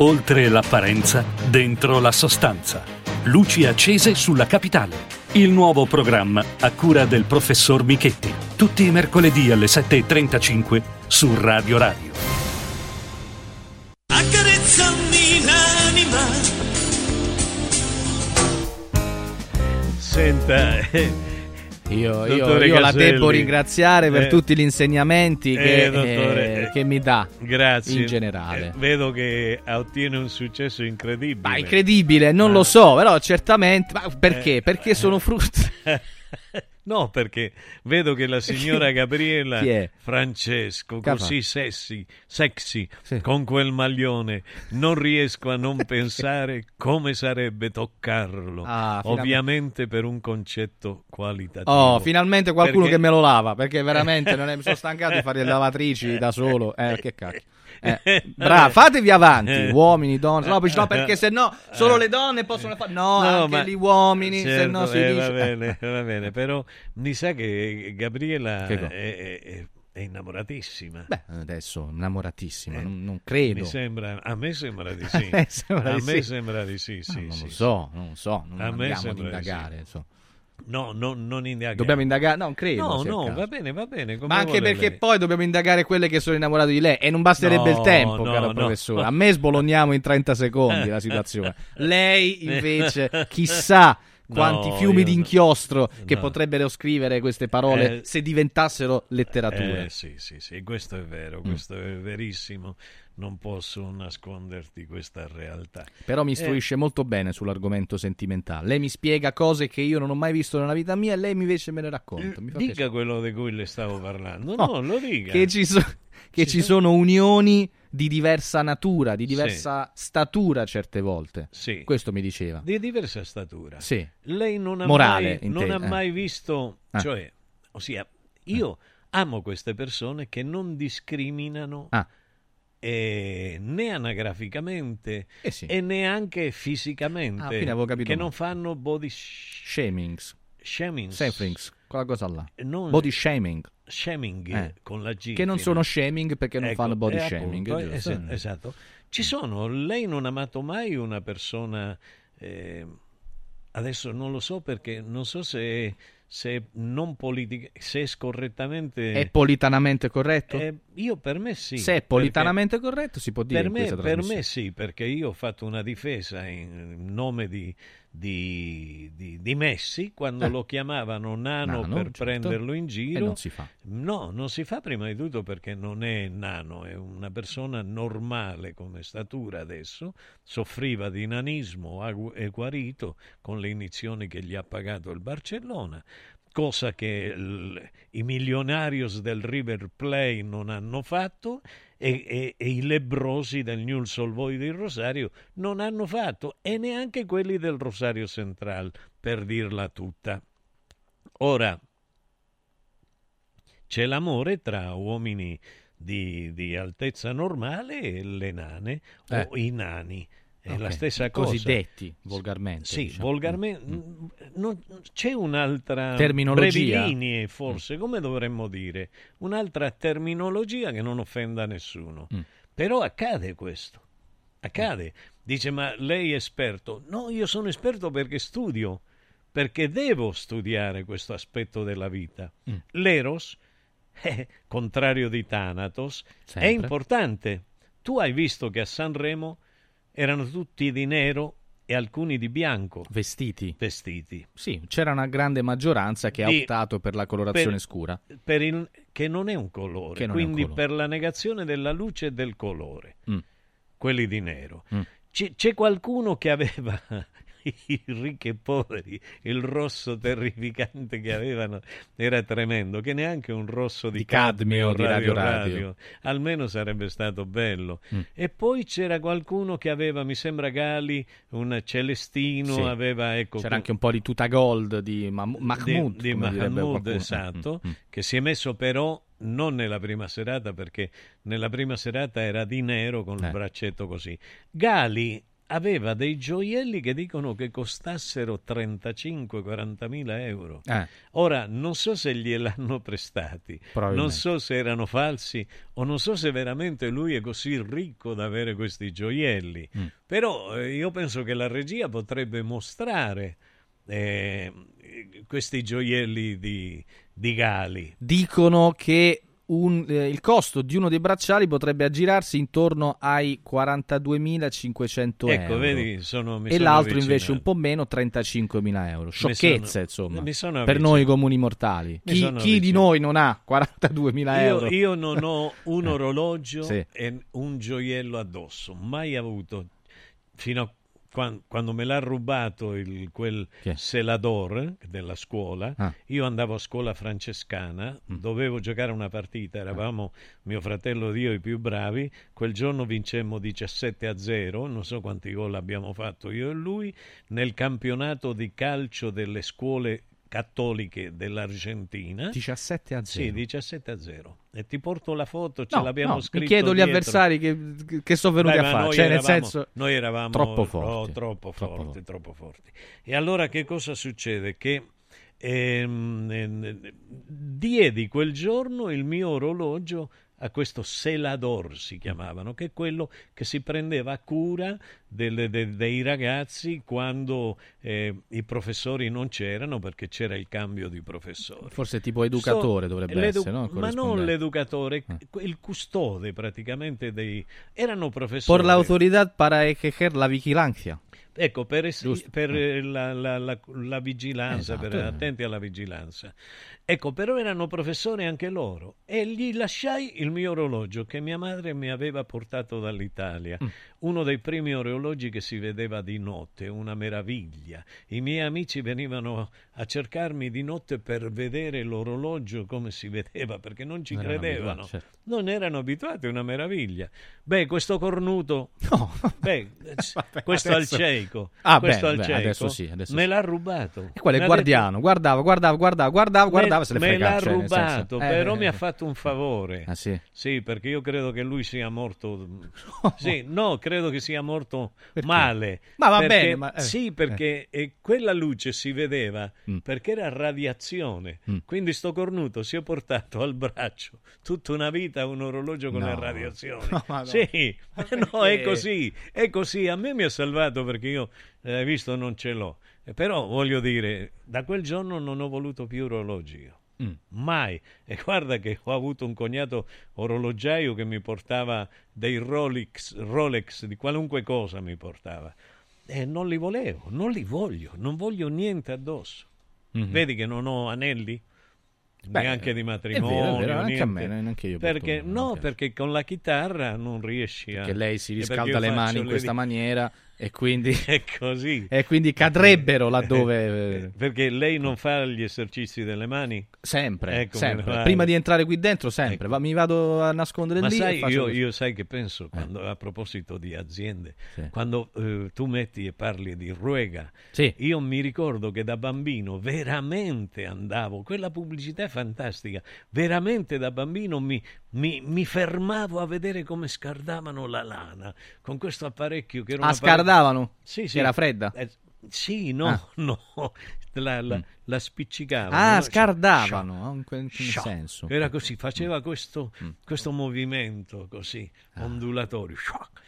Oltre l'apparenza, dentro la sostanza. Luci accese sulla capitale. Il nuovo programma a cura del professor Michetti. Tutti i mercoledì alle 7.35 su Radio Radio. Accarezzami l'anima Senta, eh, Io, io- io la devo ringraziare per eh, tutti gli insegnamenti che, eh, dottore, eh, che mi dà Grazie. in generale. Eh, vedo che ottiene un successo incredibile. Ma incredibile, non lo so, però certamente. Ma perché? Perché sono frutto. No, perché vedo che la signora Gabriela è? Francesco, così sexy, sexy con quel maglione, non riesco a non pensare come sarebbe toccarlo. Ah. Ovviamente per un concetto qualitativo. Oh, finalmente qualcuno Perché- che me lo lava. Perché veramente non è- mi sono stancato di fare le lavatrici da solo. Eh, che cacchio. Eh, bravo, fatevi avanti, uomini, donne. No, no, perché se no solo le donne possono fare. No, anche ma- gli uomini, se Certo, no si eh, dice. Va bene, va bene, però mi sa che Gabriela Che è, è- è innamoratissima. Beh, adesso innamoratissima, non, non credo. Sembra, a me sembra di sì. Eh, a me sembra di sì, sì, non sì, lo sì. so, non lo so, non A andiamo ad indagare. sì. No, no, non indagare. Dobbiamo indagare? No, non credo. No, no, va bene, va bene. Ma anche perché lei. poi dobbiamo indagare quelle che sono innamorate di lei e non basterebbe No, il tempo, no, caro no. professore. A me sbologniamo in 30 secondi la situazione. Lei invece, chissà quanti No, fiumi di no. inchiostro che No. potrebbero scrivere queste parole Eh, se diventassero letterature. Eh, sì, sì, sì, questo è vero, questo è verissimo. Non posso nasconderti questa realtà. Però mi Eh, istruisce molto bene sull'argomento sentimentale. Lei mi spiega cose che io non ho mai visto nella vita mia e lei invece me ne racconta. Mi fa dica piacere. quello di cui le stavo parlando. No, No, lo dica. Che ci, so- che Ci sono unioni di diversa natura, di diversa statura certe volte. Sì. Questo mi diceva. Di diversa statura. Sì. Lei non ha Morale, mai, non ha eh. mai visto, Ah. cioè, ossia, io amo queste persone che non discriminano Ah. eh, né anagraficamente Eh sì. e neanche fisicamente Ah, quindi avevo capito che non fanno body sh- Shamings. shaming Shamings, quella cosa là. non- Body shaming. Shaming Eh. con la G Che non sono shaming perché non Ecco, fanno body eh, shaming. appunto, giusto? es- esatto. Ci sono, lei non ha amato mai una persona, eh, adesso non lo so perché non so se, se non politica, se è scorrettamente... È politanamente corretto? Eh, io per me sì. Se è politanamente corretto si può dire Per me, per me sì, perché io ho fatto una difesa in nome di, di, di- di Messi quando Eh. lo chiamavano nano, Nano, per certo. prenderlo in giro. E non si fa. No, non si fa prima di tutto perché non è nano, è una persona normale come statura adesso, soffriva di nanismo, è guarito con le iniezioni che gli ha pagato il Barcellona, cosa che il- i milionarios del River Play non hanno fatto e, e- e i lebrosi del Old Boys di Rosario non hanno fatto e neanche quelli del Rosario Central, per dirla tutta. Ora, c'è l'amore tra uomini di, di altezza normale e le nane Eh. o i nani. È Ok, la stessa cosa. Cosiddetti, volgarmente, Sì, diciamo. volgarmente. non- c'è un'altra Terminologia? brevilinea, forse, come dovremmo dire, un'altra terminologia che non offenda nessuno. Mm. Però accade questo. Accade. Dice, ma lei è esperto? No, io sono esperto perché studio, perché devo studiare questo aspetto della vita. Mm. L'eros, eh, contrario di Thanatos, è Sempre. importante. Tu hai visto che a Sanremo erano tutti di nero e alcuni di bianco. Vestiti. Vestiti. Sì, c'era una grande maggioranza che ha optato per la colorazione per- scura. per il- che non è un colore, è un quindi colore. per la negazione della luce e del colore, Mm. quelli di nero. Mm. C- c'è qualcuno che aveva i ricchi e poveri, il rosso terrificante che avevano era tremendo, che neanche un rosso di, Di cadmio di radio, Radio Radio. almeno sarebbe stato bello. Mm. E poi c'era qualcuno che aveva, mi sembra Gali, un celestino, Sì. aveva ecco C'era anche un po' di tuta gold di Mahmoud, di, di Mahmoud, esatto, Mm, mm. che si è messo però non nella prima serata perché nella prima serata era di nero con Eh. il braccetto così. Gali aveva dei gioielli che dicono che costassero 35-40 mila euro. Eh. Ora, non so se gliel'hanno prestati, non so se erano falsi o non so se veramente lui è così ricco da avere questi gioielli. Mm. Però eh, io penso che la regia potrebbe mostrare eh, questi gioielli di, di Gali. Dicono che un- eh, il costo di uno dei bracciali potrebbe aggirarsi intorno ai 42.500 Ecco, euro. vedi, sono- e l'altro avvicinato. invece un po' meno, 35.000 euro. sono- Sciocchezze, insomma, sono per avvicinato. noi comuni mortali. Mi Chi, chi di noi non ha 42.000 Io, euro? io non ho un orologio Sì. e un gioiello addosso, mai avuto fino a quando me l'ha rubato il, quel selador della scuola. Ah. Io andavo a scuola francescana, dovevo giocare una partita, eravamo mio fratello ed io i più bravi. Quel giorno vincemmo 17 a 0, non so quanti gol abbiamo fatto io e lui nel campionato di calcio delle scuole cattoliche dell'Argentina. 17 a 0. Sì, 17 a 0. E ti porto la foto, ce No, l'abbiamo no, scritto mi chiedo gli dietro. avversari che, che sono venuti Beh, a fare. noi Cioè, nel eravamo- senso, noi eravamo troppo oh, forti. troppo Troppo forti, forti. troppo forti. E allora che cosa succede? Che ehm, eh, diedi quel giorno il mio orologio a questo selador si chiamavano, che è quello che si prendeva cura delle- de- dei ragazzi quando eh, i professori non c'erano perché c'era il cambio di professori. Forse tipo educatore So- dovrebbe essere, no? Ma non l'educatore, il custode praticamente dei... Erano professori. Por la autoridad para ejercer la vigilancia. Ecco, per, es- per eh, la, la- la- la vigilanza, Esatto, per- eh. attenti alla vigilanza. Ecco, però erano professori anche loro e gli lasciai il mio orologio che mia madre mi aveva portato dall'Italia, Mm. uno dei primi orologi che si vedeva di notte, una meraviglia. I miei amici venivano a cercarmi di notte per vedere l'orologio come si vedeva, perché non ci Non erano credevano. abituati, certo. Non erano abituati, una meraviglia. Beh, questo cornuto, beh, questo al adesso- shake. cieco. Ah, questo beh, al beh, cieco adesso sì, adesso me sì. l'ha rubato. E quello è guardiano, guardava, guardava, guardava, guardava, guardava, me, guardava, se le me l'ha cioè, nel senso- rubato, eh, però eh, mi ha eh. fatto un favore. Ah, sì? Sì, perché io credo che lui sia morto. Sì, no, credo che sia morto male. Ma va Perché- bene, ma- eh, Sì, perché eh, quella luce si vedeva Mm. perché era radiazione. Quindi sto cornuto si è portato al braccio tutta una vita un orologio con No. le radiazioni. No. Sì, no, è perché? così, è così. A me mi ha salvato perché io, eh, visto, non ce l'ho. Eh, Però voglio dire, da quel giorno non ho voluto più orologi io. Mm. Mai. E guarda che ho avuto un cognato orologiaio che mi portava dei Rolex, Rolex di qualunque cosa mi portava. E non li volevo, non li voglio, non voglio niente addosso. Mhm. Vedi che non ho anelli? Beh, neanche di è vero, è matrimonio. vero, anche a me, neanche io Perché, no, perché con la chitarra non riesci a... Che lei si e perché riscalda io le mani in le questa maniera e quindi, È così. e quindi cadrebbero laddove... eh, Perché lei non fa gli esercizi delle mani? Sempre, Ecco, sempre. Prima di entrare qui dentro, sempre. Va- mi vado a nascondere Ma lì sai, io, io sai che penso, quando, a proposito di aziende, quando eh, tu metti e parli di Ruega, Sì. io mi ricordo che da bambino veramente andavo, quella pubblicità è fantastica, veramente da bambino mi, mi- mi fermavo a vedere come scardavano la lana con questo apparecchio che era Ah, scardavano? Sì, sì. Era fredda? Eh, sì, no, Ah. no, la, la, la spiccicavano. Ah, no? scardavano, ah, in quel senso. Era così, faceva questo, questo movimento così, ondulatorio. Shock.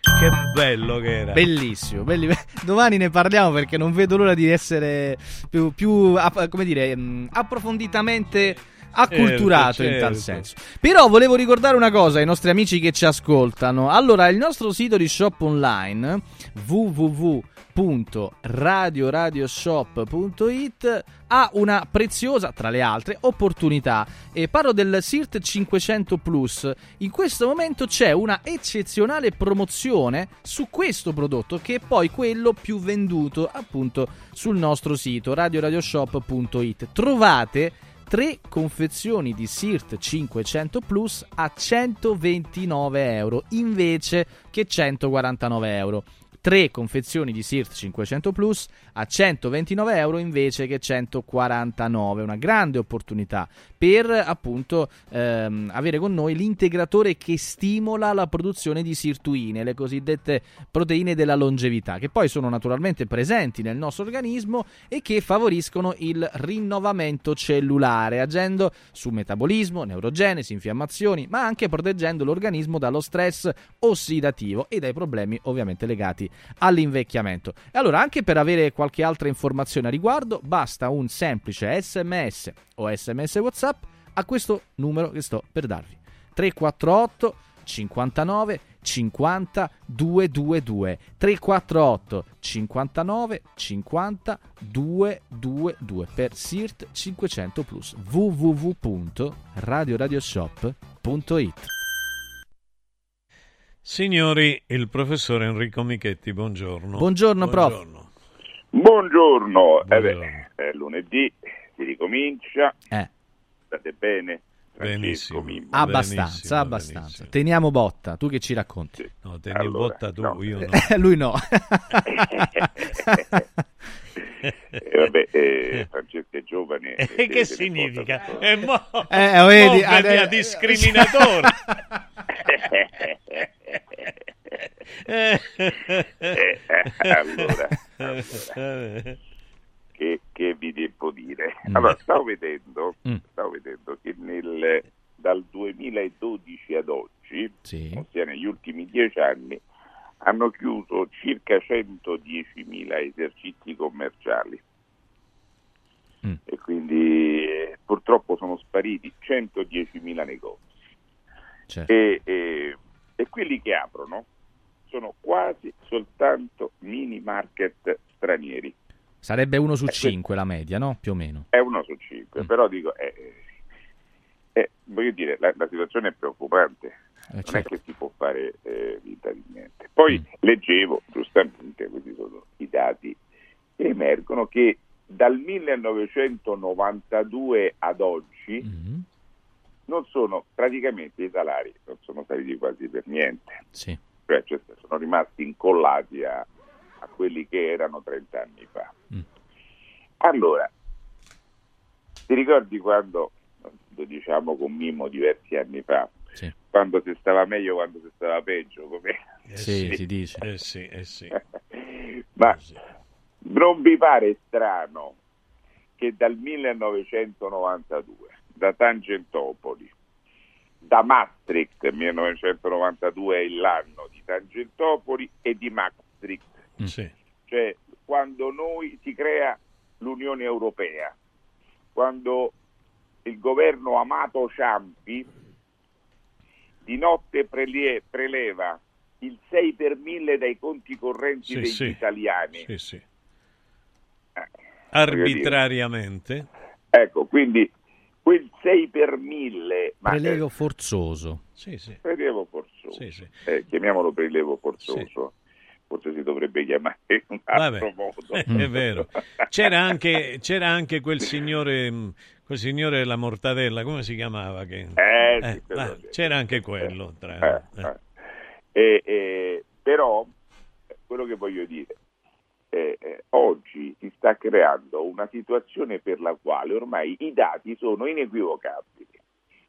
Che bello che era. Bellissimo, belli- domani ne parliamo perché non vedo l'ora di essere più, più, dire, mh, approfonditamente acculturato in tal certo. senso. Però volevo ricordare una cosa ai nostri amici che ci ascoltano. Allora, il nostro sito di shop online www.radioradioshop.it ha una preziosa, tra le altre, opportunità. E parlo del SIRT 500 Plus. In questo momento c'è una eccezionale promozione su questo prodotto, che è poi quello più venduto appunto sul nostro sito radioradioshop.it. Trovate tre confezioni di SIRT 500 Plus a 129 euro invece che 149 euro. Tre confezioni di SIRT 500 Plus a 129 euro invece che 149. Una grande opportunità per appunto ehm, avere con noi l'integratore che stimola la produzione di sirtuine, le cosiddette proteine della longevità, che poi sono naturalmente presenti nel nostro organismo e che favoriscono il rinnovamento cellulare, agendo su metabolismo, neurogenesi, infiammazioni, ma anche proteggendo l'organismo dallo stress ossidativo e dai problemi ovviamente legati all'invecchiamento. E allora, anche per avere qualche altra informazione a riguardo, basta un semplice sms o sms WhatsApp a questo numero che sto per darvi. 348 59 50 222 348 59 50 222 per SIRT 500 Plus www.radioradioshop.it Signori, il professor Enrico Michetti, buongiorno. Buongiorno, prof. Buongiorno. Buongiorno, Eh beh, è lunedì, si ricomincia. Eh. State bene? Benissimo. Mimmo? Abbastanza, abbastanza. Teniamo botta, tu che ci racconti? No, tieni Allora, botta tu, no. io no. Lui no. Eh, vabbè, eh, Francesca è giovane. E eh, che significa? porta E mo, Eh, vedi, mo vedi ade- a discriminatore. Eh, allora, allora, che, che vi devo dire? Mm. Allora, stavo vedendo, Mm. stavo vedendo che nel, dal 2012 ad oggi, ossia negli ultimi dieci anni, hanno chiuso circa 110.000 esercizi commerciali. Mm. E quindi eh, purtroppo sono spariti 110.000 negozi. Certo. E, e- e quelli che aprono sono quasi soltanto mini market stranieri. Sarebbe uno Eh, su cinque la media, no? Più o meno. È uno su cinque, Mm. però dico, eh, eh, voglio dire, la, la situazione è preoccupante, non è certo. che si può fare eh, vita di niente. Poi Mm. leggevo, giustamente, questi sono i dati, che emergono che dal 1992 ad oggi Mm-hmm. Non sono praticamente i salari, non sono saliti quasi per niente. Sì. Cioè, cioè, sono rimasti incollati a, a quelli che erano 30 anni fa. Mm. Allora, ti ricordi quando, lo diciamo con Mimo diversi anni fa, sì. quando si stava meglio, quando si stava peggio? Come... Eh sì, si dice. Eh sì, eh sì. Ma non vi pare strano che dal 1992, da Tangentopoli, da Maastricht, 1992 è l'anno di Tangentopoli e di Maastricht, mm. sì. cioè quando noi si crea l'Unione Europea, quando il governo Amato Ciampi di notte prelie- preleva il 6 per 1000 dai conti correnti sì, degli sì. italiani. Sì, sì. Eh, Arbitrariamente. Ecco, quindi quel 6 per 1000... Prelevo forzoso. Sì, sì. Prelevo forzoso. Eh, chiamiamolo prelevo forzoso. Forse si dovrebbe chiamare in un altro Vabbè, modo. È vero. C'era anche, c'era anche quel signore quel signore della mortadella, come si chiamava? Che... Eh, sì, eh, ah, c'era anche quello. Tra... Eh, eh. eh, però, quello che voglio dire, eh, eh, oggi si sta creando una situazione per la quale ormai i dati sono inequivocabili.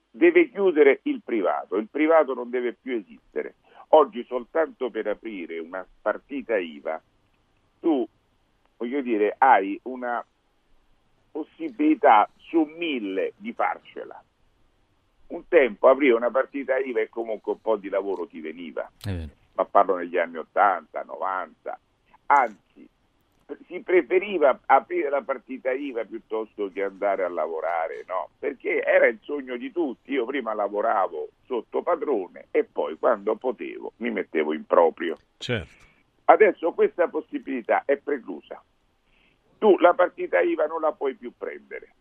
Deve chiudere il privato, il privato non deve più esistere. Oggi soltanto per aprire una partita IVA tu, voglio dire, hai una possibilità su mille di farcela. Un tempo aprire una partita IVA e comunque un po' di lavoro ti veniva, ma parlo negli anni 80, 90, anzi si preferiva aprire la partita IVA piuttosto che andare a lavorare, no? Perché era il sogno di tutti. Io prima lavoravo sotto padrone e poi quando potevo mi mettevo in proprio. Certo. Adesso questa possibilità è preclusa. Tu la partita IVA non la puoi più prendere.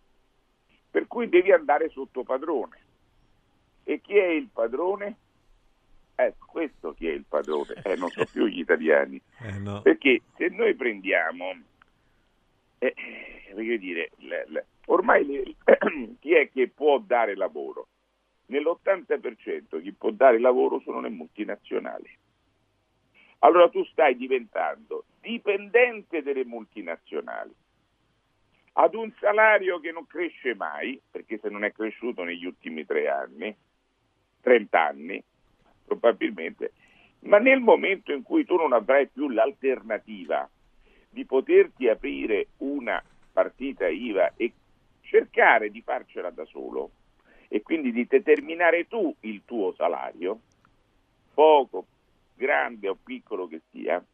Per cui devi andare sotto padrone. E chi è il padrone? Ecco, questo chi è il padrone? Eh, non so più gli italiani. Eh, no. Perché se noi prendiamo, eh, voglio dire, le, le, ormai le, chi è che può dare lavoro? Nell'80% chi può dare lavoro sono le multinazionali. Allora tu stai diventando dipendente delle multinazionali ad un salario che non cresce mai, perché se non è cresciuto negli ultimi tre anni, 30 anni, probabilmente, ma nel momento in cui tu non avrai più l'alternativa di poterti aprire una partita IVA e cercare di farcela da solo e quindi di determinare tu il tuo salario, poco, grande o piccolo che sia,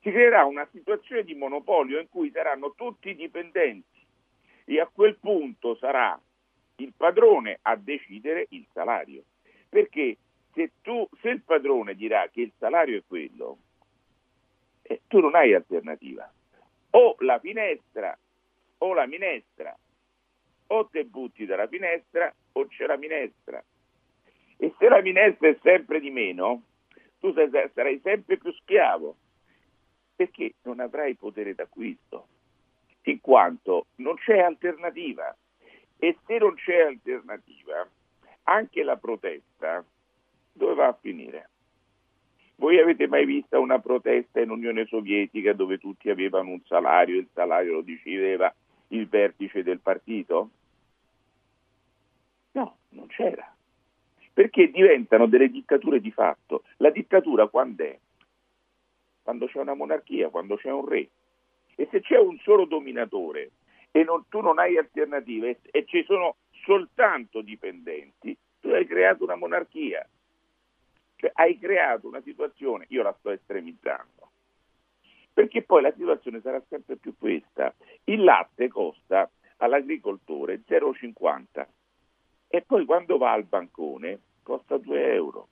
si creerà una situazione di monopolio in cui saranno tutti dipendenti e a quel punto sarà il padrone a decidere il salario. Perché se, tu, se il padrone dirà che il salario è quello, eh, tu non hai alternativa. O la finestra o la minestra. O te butti dalla finestra o c'è la minestra. E se la minestra è sempre di meno, tu sarai sempre più schiavo perché non avrai potere d'acquisto, in quanto non c'è alternativa. E se non c'è alternativa, anche la protesta dove va a finire? Voi avete mai visto una protesta in Unione Sovietica dove tutti avevano un salario e il salario lo decideva il vertice del partito? No, non c'era. Perché diventano delle dittature di fatto. La dittatura quando è? Quando c'è una monarchia, quando c'è un re. E se c'è un solo dominatore e non, tu non hai alternative e ci sono soltanto dipendenti, tu hai creato una monarchia. Cioè hai creato una situazione, io la sto estremizzando, perché poi la situazione sarà sempre più questa. Il latte costa all'agricoltore 0,50 e poi quando va al bancone costa 2 euro.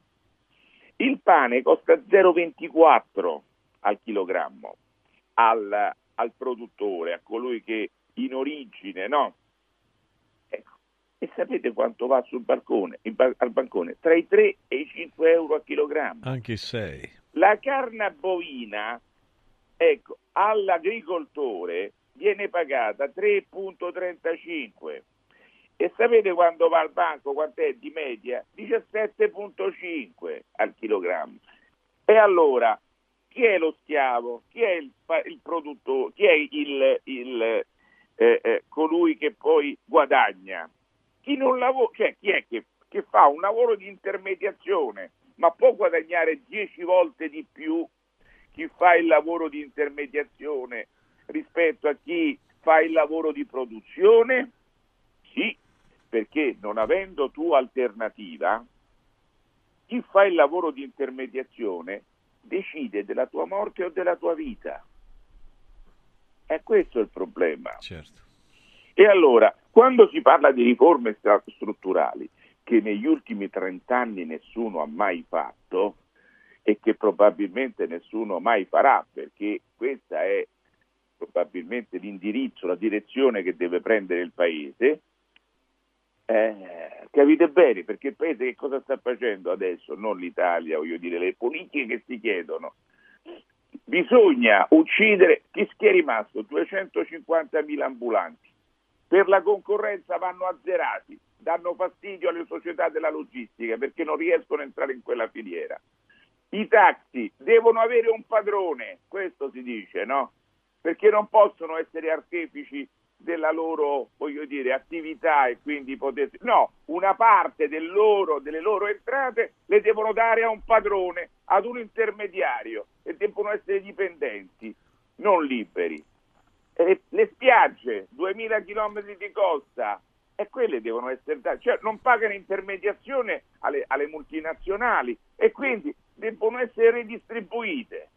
Il pane costa 0,24 al chilogrammo al, al produttore, a colui che in origine, no? E sapete quanto va sul balcone, al bancone? Tra i 3 e i 5 euro a chilogrammo. Anche 6. La carne bovina, ecco, all'agricoltore viene pagata 3,35 e sapete quando va al banco quant'è di media? 17,5 al chilogrammo. E allora chi è lo schiavo? Chi è il, il produttore? Chi è il, il eh, eh, colui che poi guadagna? Chi lavora, cioè chi è che, che fa un lavoro di intermediazione, ma può guadagnare dieci volte di più chi fa il lavoro di intermediazione rispetto a chi fa il lavoro di produzione? Sì, perché non avendo tu alternativa, chi fa il lavoro di intermediazione decide della tua morte o della tua vita. E questo è il problema. Certo. E allora, quando si parla di riforme strutturali, che negli ultimi trent'anni nessuno ha mai fatto e che probabilmente nessuno mai farà, perché questa è probabilmente l'indirizzo, la direzione che deve prendere il Paese, eh, capite bene perché il Paese che cosa sta facendo adesso? Non l'Italia, voglio dire, le politiche che si chiedono. Bisogna uccidere chi è rimasto? 250.000 ambulanti. Per la concorrenza vanno azzerati, danno fastidio alle società della logistica perché non riescono a entrare in quella filiera. I taxi devono avere un padrone, questo si dice, no? Perché non possono essere artefici della loro, voglio dire, attività e quindi potersi... No, una parte del loro, delle loro entrate le devono dare a un padrone, ad un intermediario e devono essere dipendenti, non liberi. E le spiagge, 2000 km di costa, e quelle devono essere date, cioè non pagano intermediazione alle, alle multinazionali e quindi devono essere redistribuite.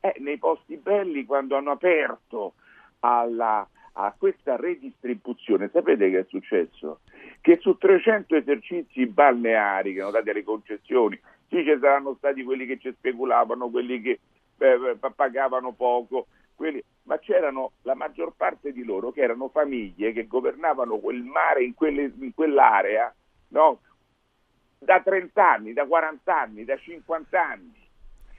Eh, nei posti belli quando hanno aperto alla, a questa redistribuzione, sapete che è successo? Che su 300 esercizi balneari che hanno dati alle concessioni, sì ci saranno stati quelli che ci speculavano, quelli che eh, pagavano poco, quelli, ma c'erano la maggior parte di loro che erano famiglie che governavano quel mare in, quelle, in quell'area no? da 30 anni, da 40 anni, da 50 anni,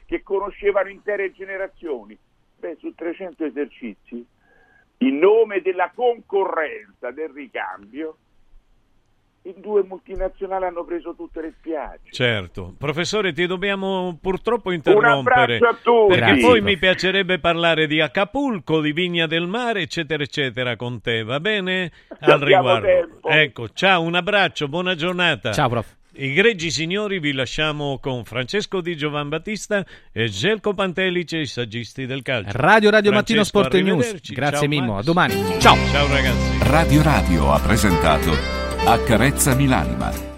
che conoscevano intere generazioni. Beh, su 300 esercizi in nome della concorrenza, del ricambio, i due multinazionali hanno preso tutte le spiagge. Certo. Professore, ti dobbiamo purtroppo interrompere. Un a tutti. Perché poi mi piacerebbe parlare di Acapulco, di Vigna del Mare, eccetera, eccetera, con te, va bene? Al riguardo. Tempo. Ecco, ciao, un abbraccio, buona giornata. Ciao, prof. Egregi signori, vi lasciamo con Francesco Di Giovan Battista e Gelco Pantelice, i saggisti del calcio. Radio Radio Francesco, Mattino Sport e News. Grazie Ciao, Mimmo, Max. a domani. Ciao. Ciao ragazzi. Radio Radio ha presentato Accarezza Milanima